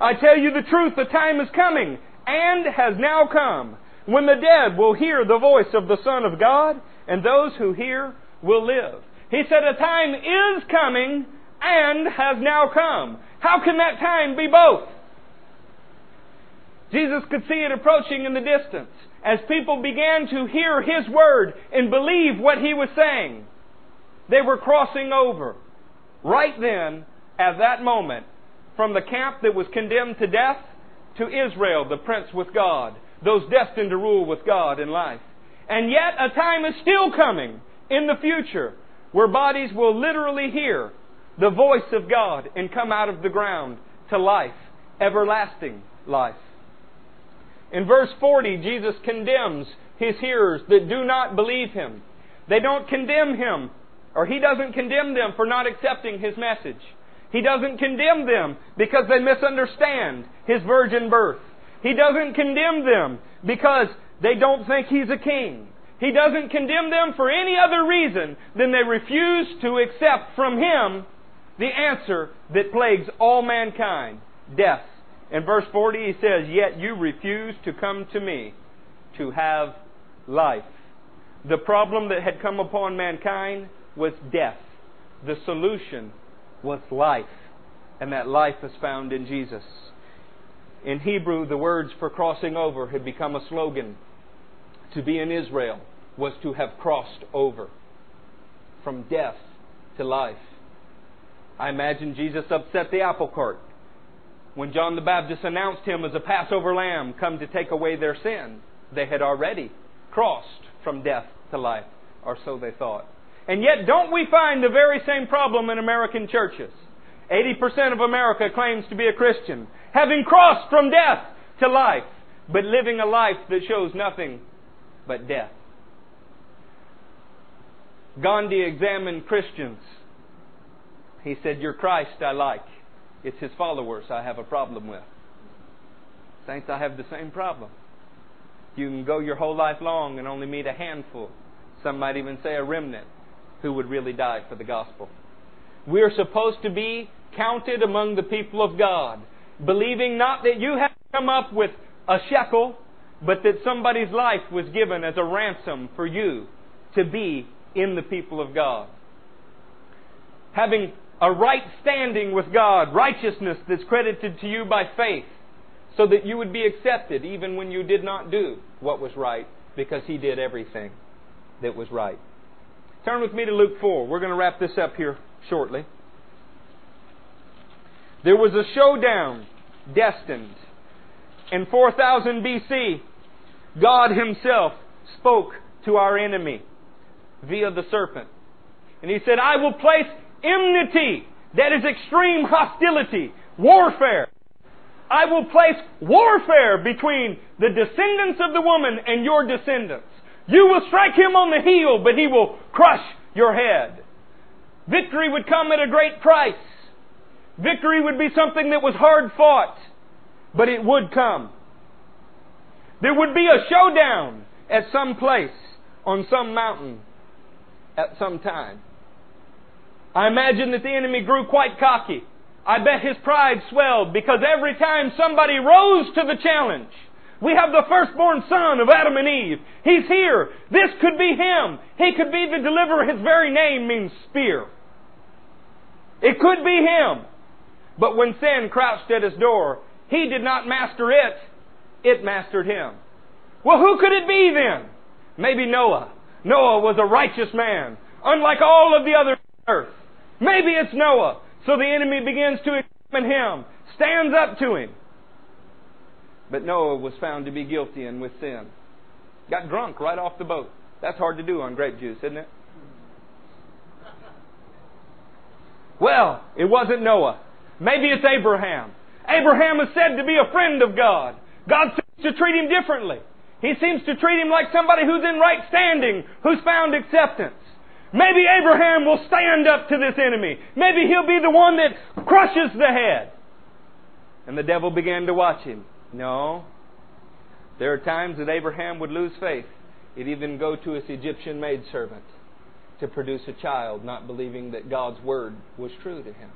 I tell you the truth, the time is coming and has now come when the dead will hear the voice of the Son of God and those who hear will live. He said a time is coming and has now come. How can that time be both? Jesus could see it approaching in the distance as people began to hear His word and believe what He was saying. They were crossing over right then at that moment from the camp that was condemned to death to Israel, the prince with God, those destined to rule with God in life. And yet a time is still coming in the future where bodies will literally hear the voice of God and come out of the ground to life, everlasting life. In verse 40, Jesus condemns his hearers that do not believe him. They don't condemn him, or he doesn't condemn them for not accepting his message. He doesn't condemn them because they misunderstand his virgin birth. He doesn't condemn them because they don't think he's a king. He doesn't condemn them for any other reason than they refuse to accept from him the answer that plagues all mankind death. In verse 40, he says, Yet you refuse to come to me to have life. The problem that had come upon mankind was death. The solution was life. And that life is found in Jesus. In Hebrew, the words for crossing over had become a slogan. To be in Israel was to have crossed over from death to life. I imagine Jesus upset the apple cart when John the Baptist announced him as a Passover lamb come to take away their sin. They had already crossed from death to life, or so they thought. And yet, don't we find the very same problem in American churches? 80% of America claims to be a Christian, having crossed from death to life, but living a life that shows nothing but death. Gandhi examined Christians. He said, Your Christ I like. It's his followers I have a problem with. Saints, I have the same problem. You can go your whole life long and only meet a handful, some might even say a remnant, who would really die for the gospel. We are supposed to be counted among the people of God, believing not that you have come up with a shekel, but that somebody's life was given as a ransom for you to be in the people of God. Having a right standing with God, righteousness that's credited to you by faith, so that you would be accepted even when you did not do what was right, because He did everything that was right. Turn with me to Luke 4. We're going to wrap this up here shortly. There was a showdown destined. In 4000 BC, God Himself spoke to our enemy via the serpent. And He said, I will place enmity, that is extreme hostility, warfare. I will place warfare between the descendants of the woman and your descendants. You will strike him on the heel, but he will crush your head. Victory would come at a great price. Victory would be something that was hard fought, but it would come. There would be a showdown at some place, on some mountain, at some time. I imagine that the enemy grew quite cocky. I bet his pride swelled because every time somebody rose to the challenge, We have the firstborn son of Adam and Eve. He's here. This could be him. He could be the deliverer. His very name means spear. It could be him. But when sin crouched at his door, he did not master it. It mastered him. Well, who could it be then? Maybe Noah. Noah was a righteous man, unlike all of the others on earth. Maybe it's Noah. So the enemy begins to examine him, stands up to him. But Noah was found to be guilty and with sin. Got drunk right off the boat. That's hard to do on grape juice, isn't it? Well, it wasn't Noah. Maybe it's Abraham. Abraham is said to be a friend of God. God seems to treat him differently. He seems to treat him like somebody who's in right standing, who's found acceptance. Maybe Abraham will stand up to this enemy. Maybe he'll be the one that crushes the head. And the devil began to watch him. No. There are times that Abraham would lose faith. He'd even go to his Egyptian maidservant to produce a child, not believing that God's word was true to him.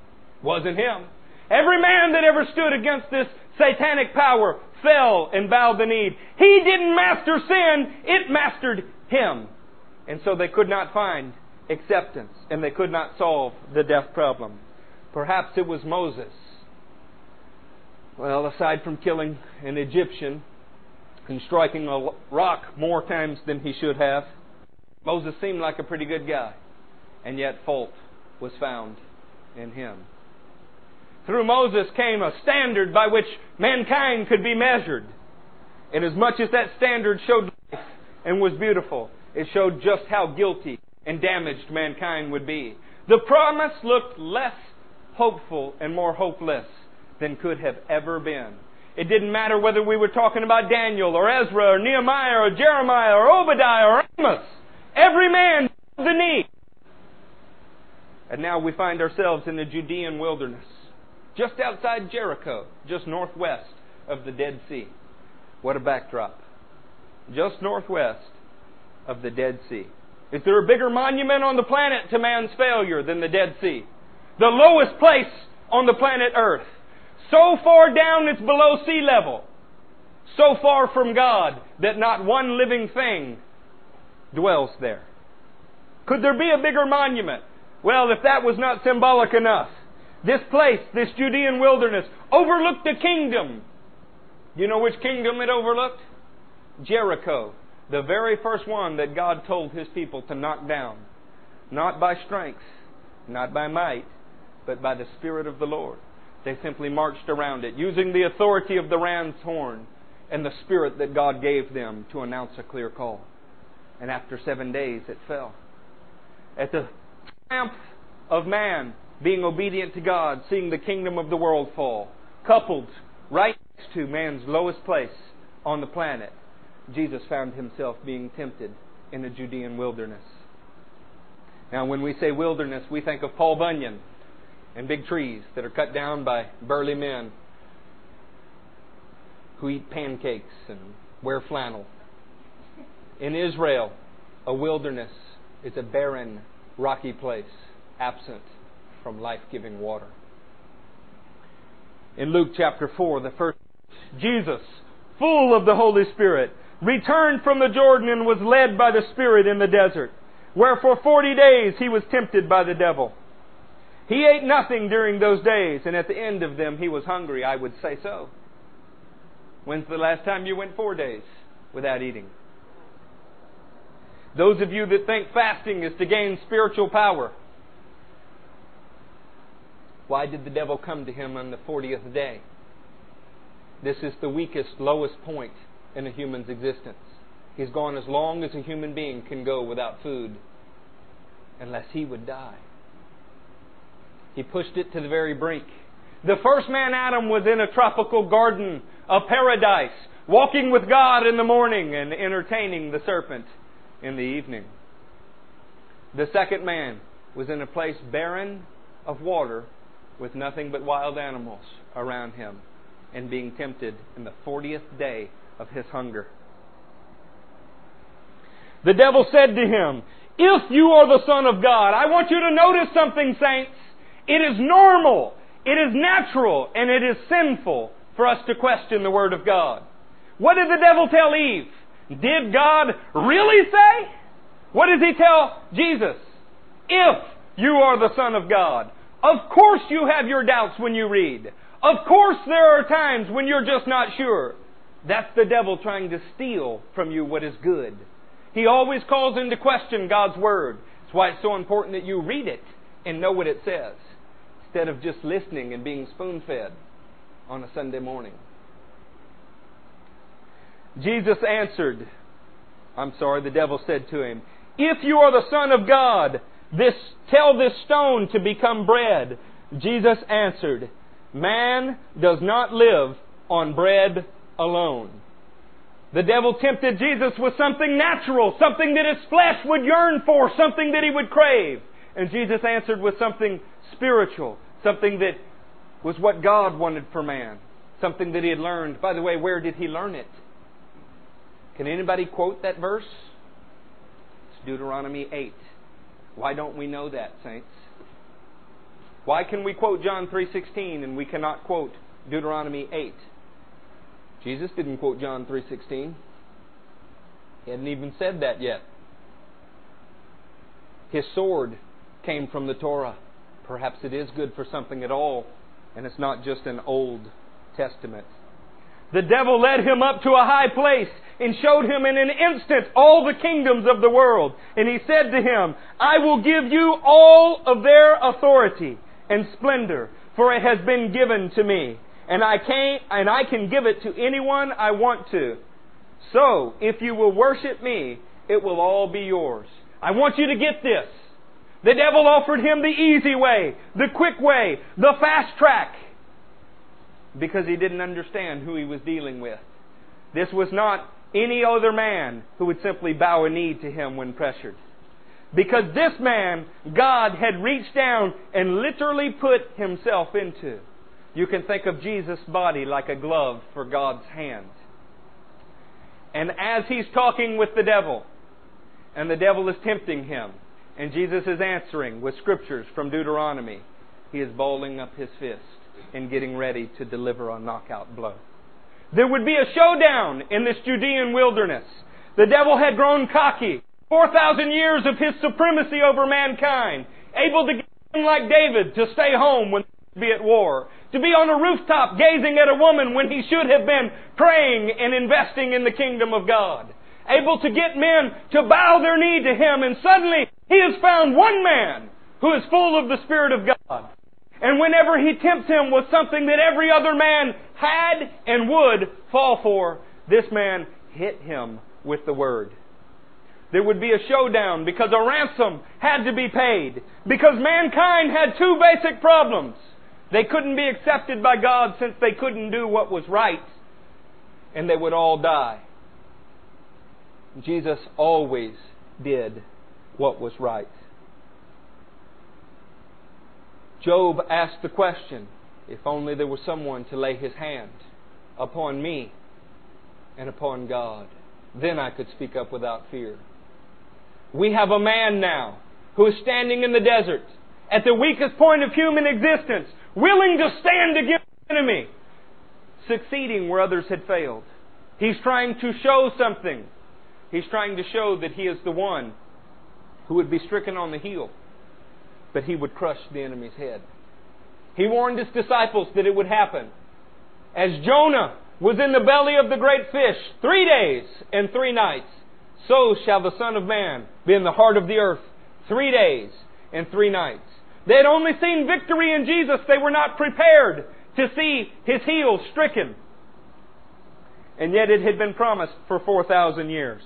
Wasn't him. Every man that ever stood against this satanic power fell and bowed the knee. He didn't master sin, it mastered him. And so they could not find acceptance, and they could not solve the death problem. Perhaps it was Moses. Well, aside from killing an Egyptian and striking a rock more times than he should have, Moses seemed like a pretty good guy, and yet fault was found in him. Through Moses came a standard by which mankind could be measured. And as much as that standard showed life and was beautiful, it showed just how guilty and damaged mankind would be. The promise looked less hopeful and more hopeless than could have ever been. It didn't matter whether we were talking about Daniel or Ezra or Nehemiah or Jeremiah or Obadiah or Amos. Every man the knee. And now we find ourselves in the Judean wilderness, just outside Jericho, just northwest of the Dead Sea. What a backdrop. Just northwest of the Dead Sea. Is there a bigger monument on the planet to man's failure than the Dead Sea? The lowest place on the planet Earth. So far down it's below sea level. So far from God that not one living thing dwells there. Could there be a bigger monument? Well, if that was not symbolic enough, this place, this Judean wilderness, overlooked a kingdom. Do you know which kingdom it overlooked? Jericho, the very first one that God told his people to knock down. Not by strength, not by might, but by the Spirit of the Lord. They simply marched around it, using the authority of the ram's horn and the Spirit that God gave them to announce a clear call. And after seven days, it fell. At the triumph of man being obedient to God, seeing the kingdom of the world fall, coupled right next to man's lowest place on the planet, Jesus found himself being tempted in the Judean wilderness. Now, when we say wilderness, we think of Paul Bunyan and big trees that are cut down by burly men who eat pancakes and wear flannel. In Israel, a wilderness is a barren, rocky place, absent from life giving water. In Luke chapter 4, the first, Jesus, full of the Holy Spirit, returned from the Jordan and was led by the Spirit in the desert, where for forty days he was tempted by the devil. He ate nothing during those days, and at the end of them he was hungry. I would say so. When's the last time you went four days without eating? Those of you that think fasting is to gain spiritual power, why did the devil come to him on the 40th day? This is the weakest, lowest point in a human's existence. He's gone as long as a human being can go without food, unless he would die. He pushed it to the very brink. The first man, Adam, was in a tropical garden of paradise, walking with God in the morning and entertaining the serpent in the evening. The second man was in a place barren of water with nothing but wild animals around him and being tempted in the 40th day of his hunger. The devil said to him, If you are the Son of God, I want you to notice something, saints. It is normal, it is natural, and it is sinful for us to question the Word of God. What did the devil tell Eve? Did God really say? What does he tell Jesus? If you are the Son of God. Of course you have your doubts when you read. Of course there are times when you're just not sure. That's the devil trying to steal from you what is good. He always calls into question God's Word. That's why it's so important that you read it and know what it says instead of just listening and being spoon fed on a Sunday morning. Jesus answered, I'm sorry, the devil said to him, If you are the Son of God, this, tell this stone to become bread. Jesus answered, Man does not live on bread alone. The devil tempted Jesus with something natural, something that his flesh would yearn for, something that he would crave. And Jesus answered with something spiritual, something that was what God wanted for man, something that he had learned. By the way, where did he learn it? Can anybody quote that verse? It's Deuteronomy 8. Why don't we know that, saints? Why can we quote John 3:16 and we cannot quote Deuteronomy 8? Jesus didn't quote John 3:16. He hadn't even said that yet. His sword came from the Torah. Perhaps it is good for something at all, and it's not just an Old Testament. The devil led him up to a high place and showed him in an instant all the kingdoms of the world. And he said to him, I will give you all of their authority and splendor, for it has been given to me, and I can and I can give it to anyone I want to. So, if you will worship me, it will all be yours. I want you to get this. The devil offered him the easy way, the quick way, the fast track, because he didn't understand who he was dealing with. This was not any other man who would simply bow a knee to him when pressured. Because this man, God had reached down and literally put himself into. You can think of Jesus' body like a glove for God's hand. And as he's talking with the devil, and the devil is tempting him, and Jesus is answering with scriptures from Deuteronomy, he is balling up his fist and getting ready to deliver a knockout blow. There would be a showdown in this Judean wilderness. The devil had grown cocky. 4,000 years of his supremacy over mankind. Able to get him like David to stay home when be at war. To be on a rooftop gazing at a woman when he should have been praying and investing in the kingdom of God. Able to get men to bow their knee to him and suddenly he has found one man who is full of the Spirit of God. And whenever he tempts him with something that every other man had and would fall for, this man hit him with the word. There would be a showdown because a ransom had to be paid. Because mankind had two basic problems. They couldn't be accepted by God since they couldn't do what was right. And they would all die. Jesus always did what was right. Job asked the question if only there was someone to lay his hand upon me and upon God, then I could speak up without fear. We have a man now who is standing in the desert at the weakest point of human existence, willing to stand against the enemy, succeeding where others had failed. He's trying to show something. He's trying to show that he is the one who would be stricken on the heel but he would crush the enemy's head. He warned his disciples that it would happen. As Jonah was in the belly of the great fish three days and three nights, so shall the Son of Man be in the heart of the earth three days and three nights. They had only seen victory in Jesus. They were not prepared to see his heel stricken. And yet it had been promised for 4,000 years.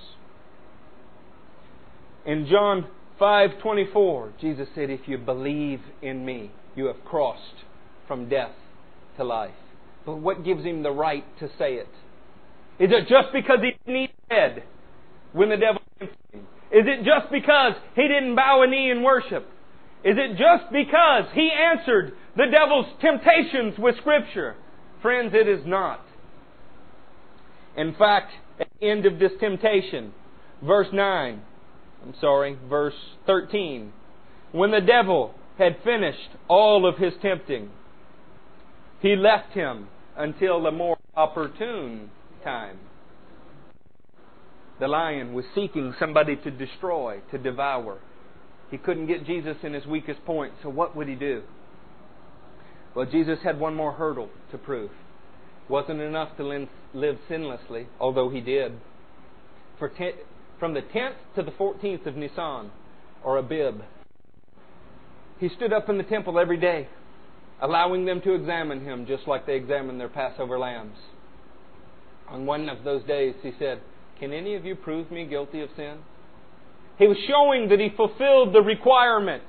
In John 5:24, Jesus said, "If you believe in me, you have crossed from death to life." But what gives him the right to say it? Is it just because he didn't eat bread when the devil tempted him? Is it just because he didn't bow a knee in worship? Is it just because he answered the devil's temptations with Scripture? Friends, it is not. In fact, at the end of this temptation, verse 9, I'm sorry, verse 13. When the devil had finished all of his tempting, he left him until a more opportune time. The lion was seeking somebody to destroy, to devour. He couldn't get Jesus in his weakest point, so what would he do? Well, Jesus had one more hurdle to prove. It Wasn't enough to live sinlessly, although he did. For ten, from the 10th to the 14th of Nisan, or Abib, he stood up in the temple every day, allowing them to examine him just like they examined their Passover lambs. On one of those days, he said, Can any of you prove me guilty of sin? He was showing that he fulfilled the requirement,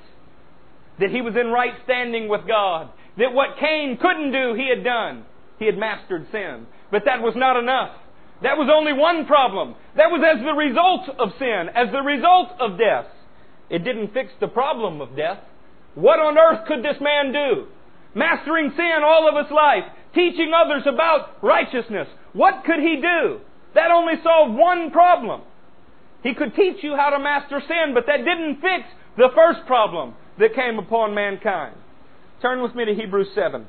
that he was in right standing with God, that what Cain couldn't do, he had done. He had mastered sin. But that was not enough. That was only one problem. That was as the result of sin, as the result of death. It didn't fix the problem of death. What on earth could this man do? Mastering sin all of his life, teaching others about righteousness. What could he do? That only solved one problem. He could teach you how to master sin, but that didn't fix the first problem that came upon mankind. Turn with me to Hebrews 7.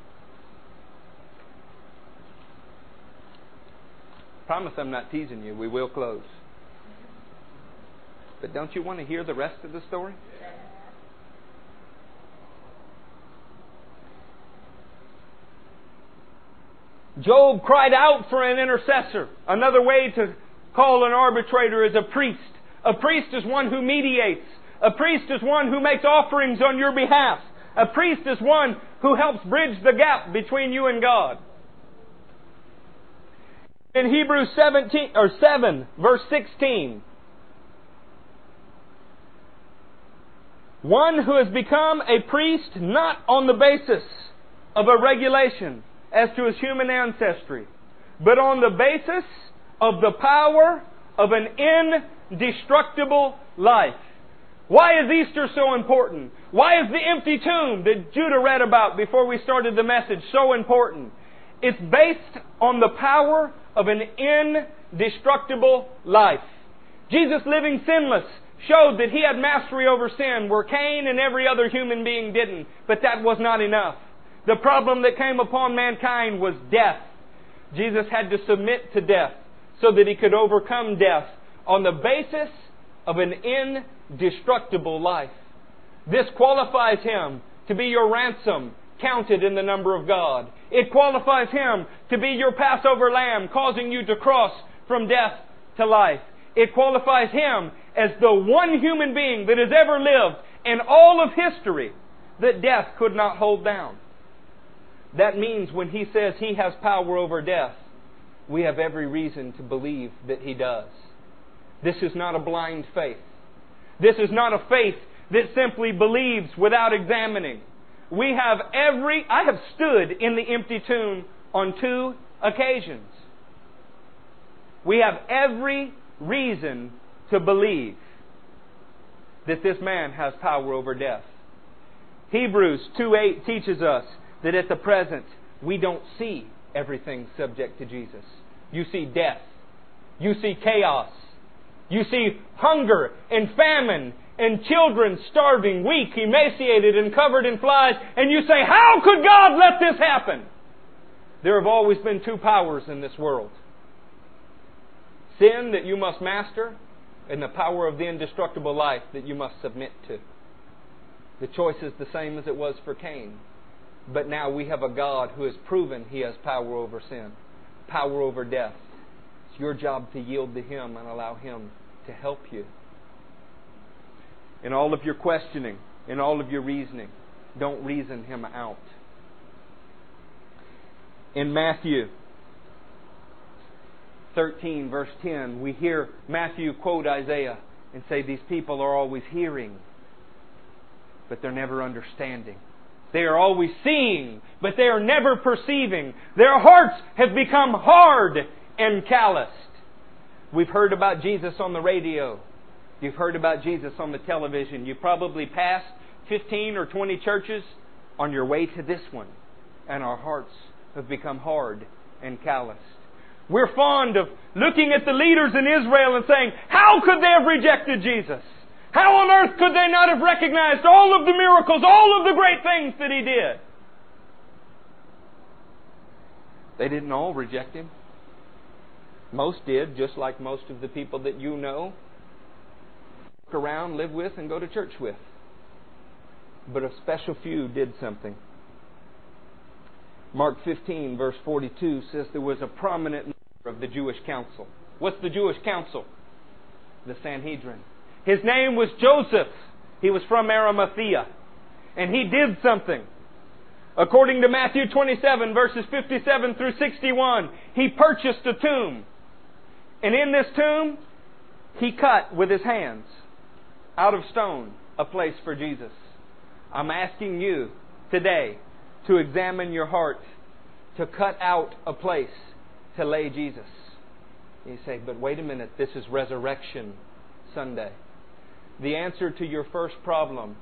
Promise I'm not teasing you. We will close. But don't you want to hear the rest of the story? Job cried out for an intercessor. Another way to call an arbitrator is a priest. A priest is one who mediates. A priest is one who makes offerings on your behalf. A priest is one who helps bridge the gap between you and God. In Hebrews 17 or 7 verse 16, one who has become a priest not on the basis of a regulation as to his human ancestry, but on the basis of the power of an indestructible life. Why is Easter so important? Why is the empty tomb that Judah read about before we started the message so important? It's based on the power of an indestructible life. Jesus living sinless showed that he had mastery over sin where Cain and every other human being didn't. But that was not enough. The problem that came upon mankind was death. Jesus had to submit to death so that he could overcome death on the basis of an indestructible life. This qualifies him to be your ransom counted in the number of God. It qualifies him to be your Passover lamb, causing you to cross from death to life. It qualifies him as the one human being that has ever lived in all of history that death could not hold down. That means when he says he has power over death, we have every reason to believe that he does. This is not a blind faith. This is not a faith that simply believes without examining. We have every, I have stood in the empty tomb on two occasions. We have every reason to believe that this man has power over death. Hebrews 2.8 teaches us that at the present we don't see everything subject to Jesus. You see death. You see chaos. You see hunger and famine and children starving, weak, emaciated, and covered in flies, and you say, How could God let this happen? There have always been two powers in this world sin that you must master, and the power of the indestructible life that you must submit to. The choice is the same as it was for Cain. But now we have a God who has proven he has power over sin, power over death. It's your job to yield to him and allow him to help you in all of your questioning, in all of your reasoning. Don't reason him out. In Matthew 13, verse 10, we hear Matthew quote Isaiah and say, These people are always hearing, but they're never understanding. They are always seeing, but they are never perceiving. Their hearts have become hard and calloused. We've heard about Jesus on the radio. You've heard about Jesus on the television. You probably passed 15 or 20 churches on your way to this one, and our hearts have become hard and calloused. We're fond of looking at the leaders in Israel and saying, How could they have rejected Jesus? How on earth could they not have recognized all of the miracles, all of the great things that He did? They didn't all reject Him. Most did, just like most of the people that you know, work around, live with, and go to church with. But a special few did something. Mark 15, verse 42 says there was a prominent member of the Jewish council. What's the Jewish council? The Sanhedrin. His name was Joseph. He was from Arimathea. And he did something. According to Matthew 27, verses 57 through 61, he purchased a tomb. And in this tomb, he cut with his hands, out of stone, a place for Jesus. I'm asking you today to examine your heart, to cut out a place to lay Jesus. You say, but wait a minute, this is Resurrection Sunday. The answer to your first problem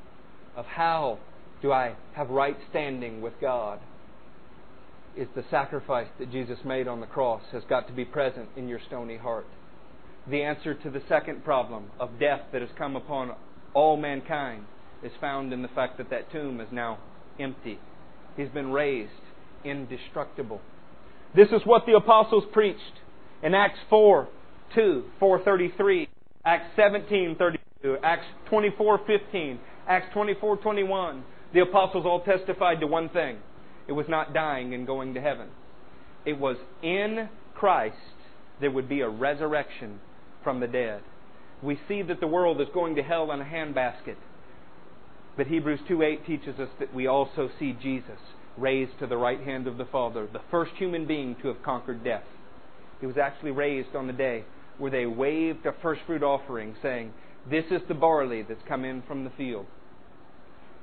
of how do I have right standing with God is the sacrifice that Jesus made on the cross has got to be present in your stony heart. The answer to the second problem of death that has come upon all mankind is found in the fact that that tomb is now empty. He's been raised indestructible. This is what the apostles preached in Acts 4 2, 433, Acts 17 32, Acts 24 15, Acts 24 21. The apostles all testified to one thing it was not dying and going to heaven. It was in Christ there would be a resurrection from the dead. We see that the world is going to hell in a handbasket. But Hebrews 2:8 teaches us that we also see Jesus raised to the right hand of the Father, the first human being to have conquered death. He was actually raised on the day where they waved a first fruit offering saying, "This is the barley that's come in from the field."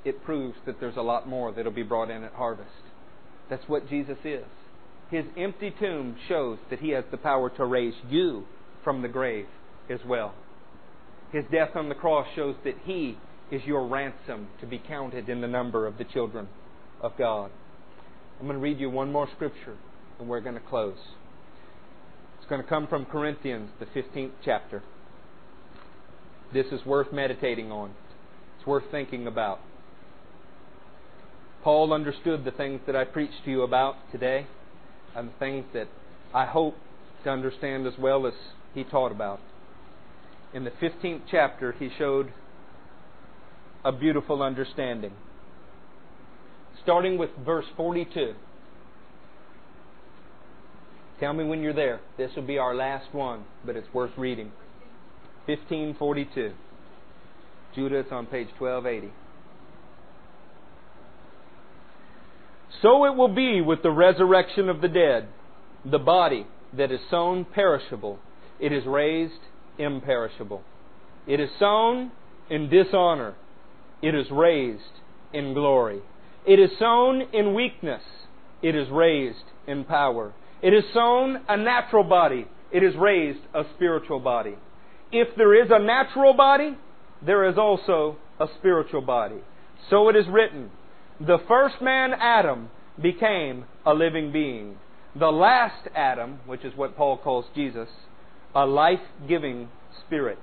It proves that there's a lot more that'll be brought in at harvest. That's what Jesus is. His empty tomb shows that he has the power to raise you from the grave as well. His death on the cross shows that he is your ransom to be counted in the number of the children of God. I'm going to read you one more scripture and we're going to close. It's going to come from Corinthians, the 15th chapter. This is worth meditating on. It's worth thinking about. Paul understood the things that I preached to you about today and the things that I hope to understand as well as he taught about. In the 15th chapter, he showed a beautiful understanding. Starting with verse 42. Tell me when you're there. This will be our last one, but it's worth reading. 1542. Judah, it's on page 1280. So it will be with the resurrection of the dead. The body that is sown perishable, it is raised imperishable. It is sown in dishonor, it is raised in glory. It is sown in weakness, it is raised in power. It is sown a natural body, it is raised a spiritual body. If there is a natural body, there is also a spiritual body. So it is written, the first man, Adam, became a living being. The last Adam, which is what Paul calls Jesus, a life giving spirit.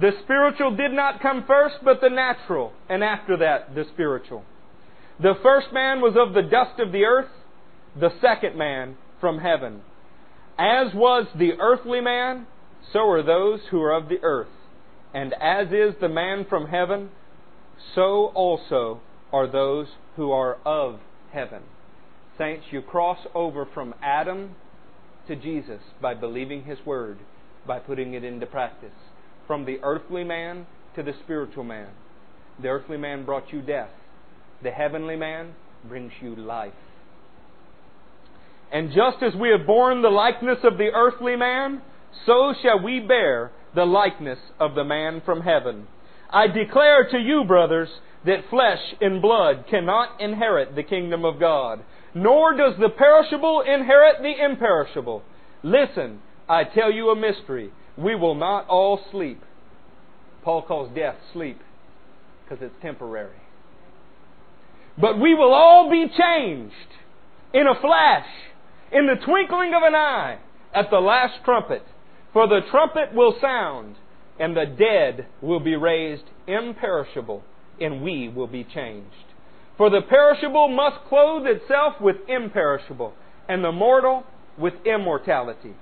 The spiritual did not come first, but the natural, and after that, the spiritual. The first man was of the dust of the earth, the second man from heaven. As was the earthly man, so are those who are of the earth. And as is the man from heaven, so also are those who are of heaven. Saints, you cross over from Adam to Jesus by believing His Word, by putting it into practice. From the earthly man to the spiritual man. The earthly man brought you death. The heavenly man brings you life. And just as we have borne the likeness of the earthly man, so shall we bear the likeness of the man from heaven. I declare to you, brothers, that flesh and blood cannot inherit the kingdom of God, nor does the perishable inherit the imperishable. Listen, I tell you a mystery. We will not all sleep. Paul calls death sleep because it's temporary. But we will all be changed in a flash, in the twinkling of an eye, at the last trumpet. For the trumpet will sound, and the dead will be raised imperishable, and we will be changed. For the perishable must clothe itself with imperishable, and the mortal with immortality.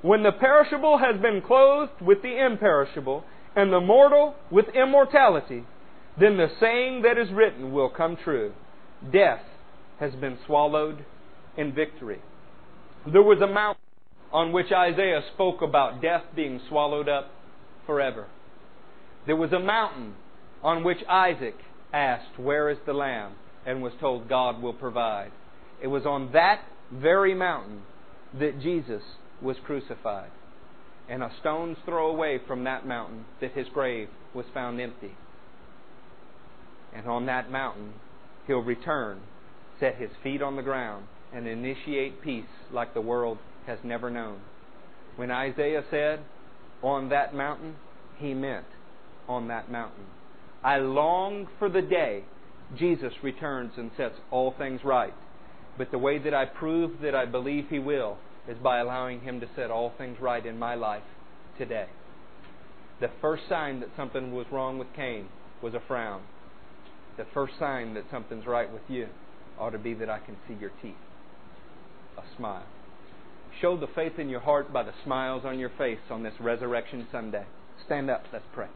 When the perishable has been clothed with the imperishable, and the mortal with immortality, then the saying that is written will come true Death has been swallowed in victory. There was a mountain on which Isaiah spoke about death being swallowed up forever. There was a mountain on which Isaac asked, Where is the lamb? and was told, God will provide. It was on that very mountain that Jesus was crucified. And a stone's throw away from that mountain that his grave was found empty. And on that mountain, he'll return, set his feet on the ground, and initiate peace like the world has never known. When Isaiah said, on that mountain, he meant on that mountain. I long for the day Jesus returns and sets all things right. But the way that I prove that I believe he will is by allowing him to set all things right in my life today. The first sign that something was wrong with Cain was a frown. The first sign that something's right with you ought to be that I can see your teeth. A smile. Show the faith in your heart by the smiles on your face on this Resurrection Sunday. Stand up. Let's pray.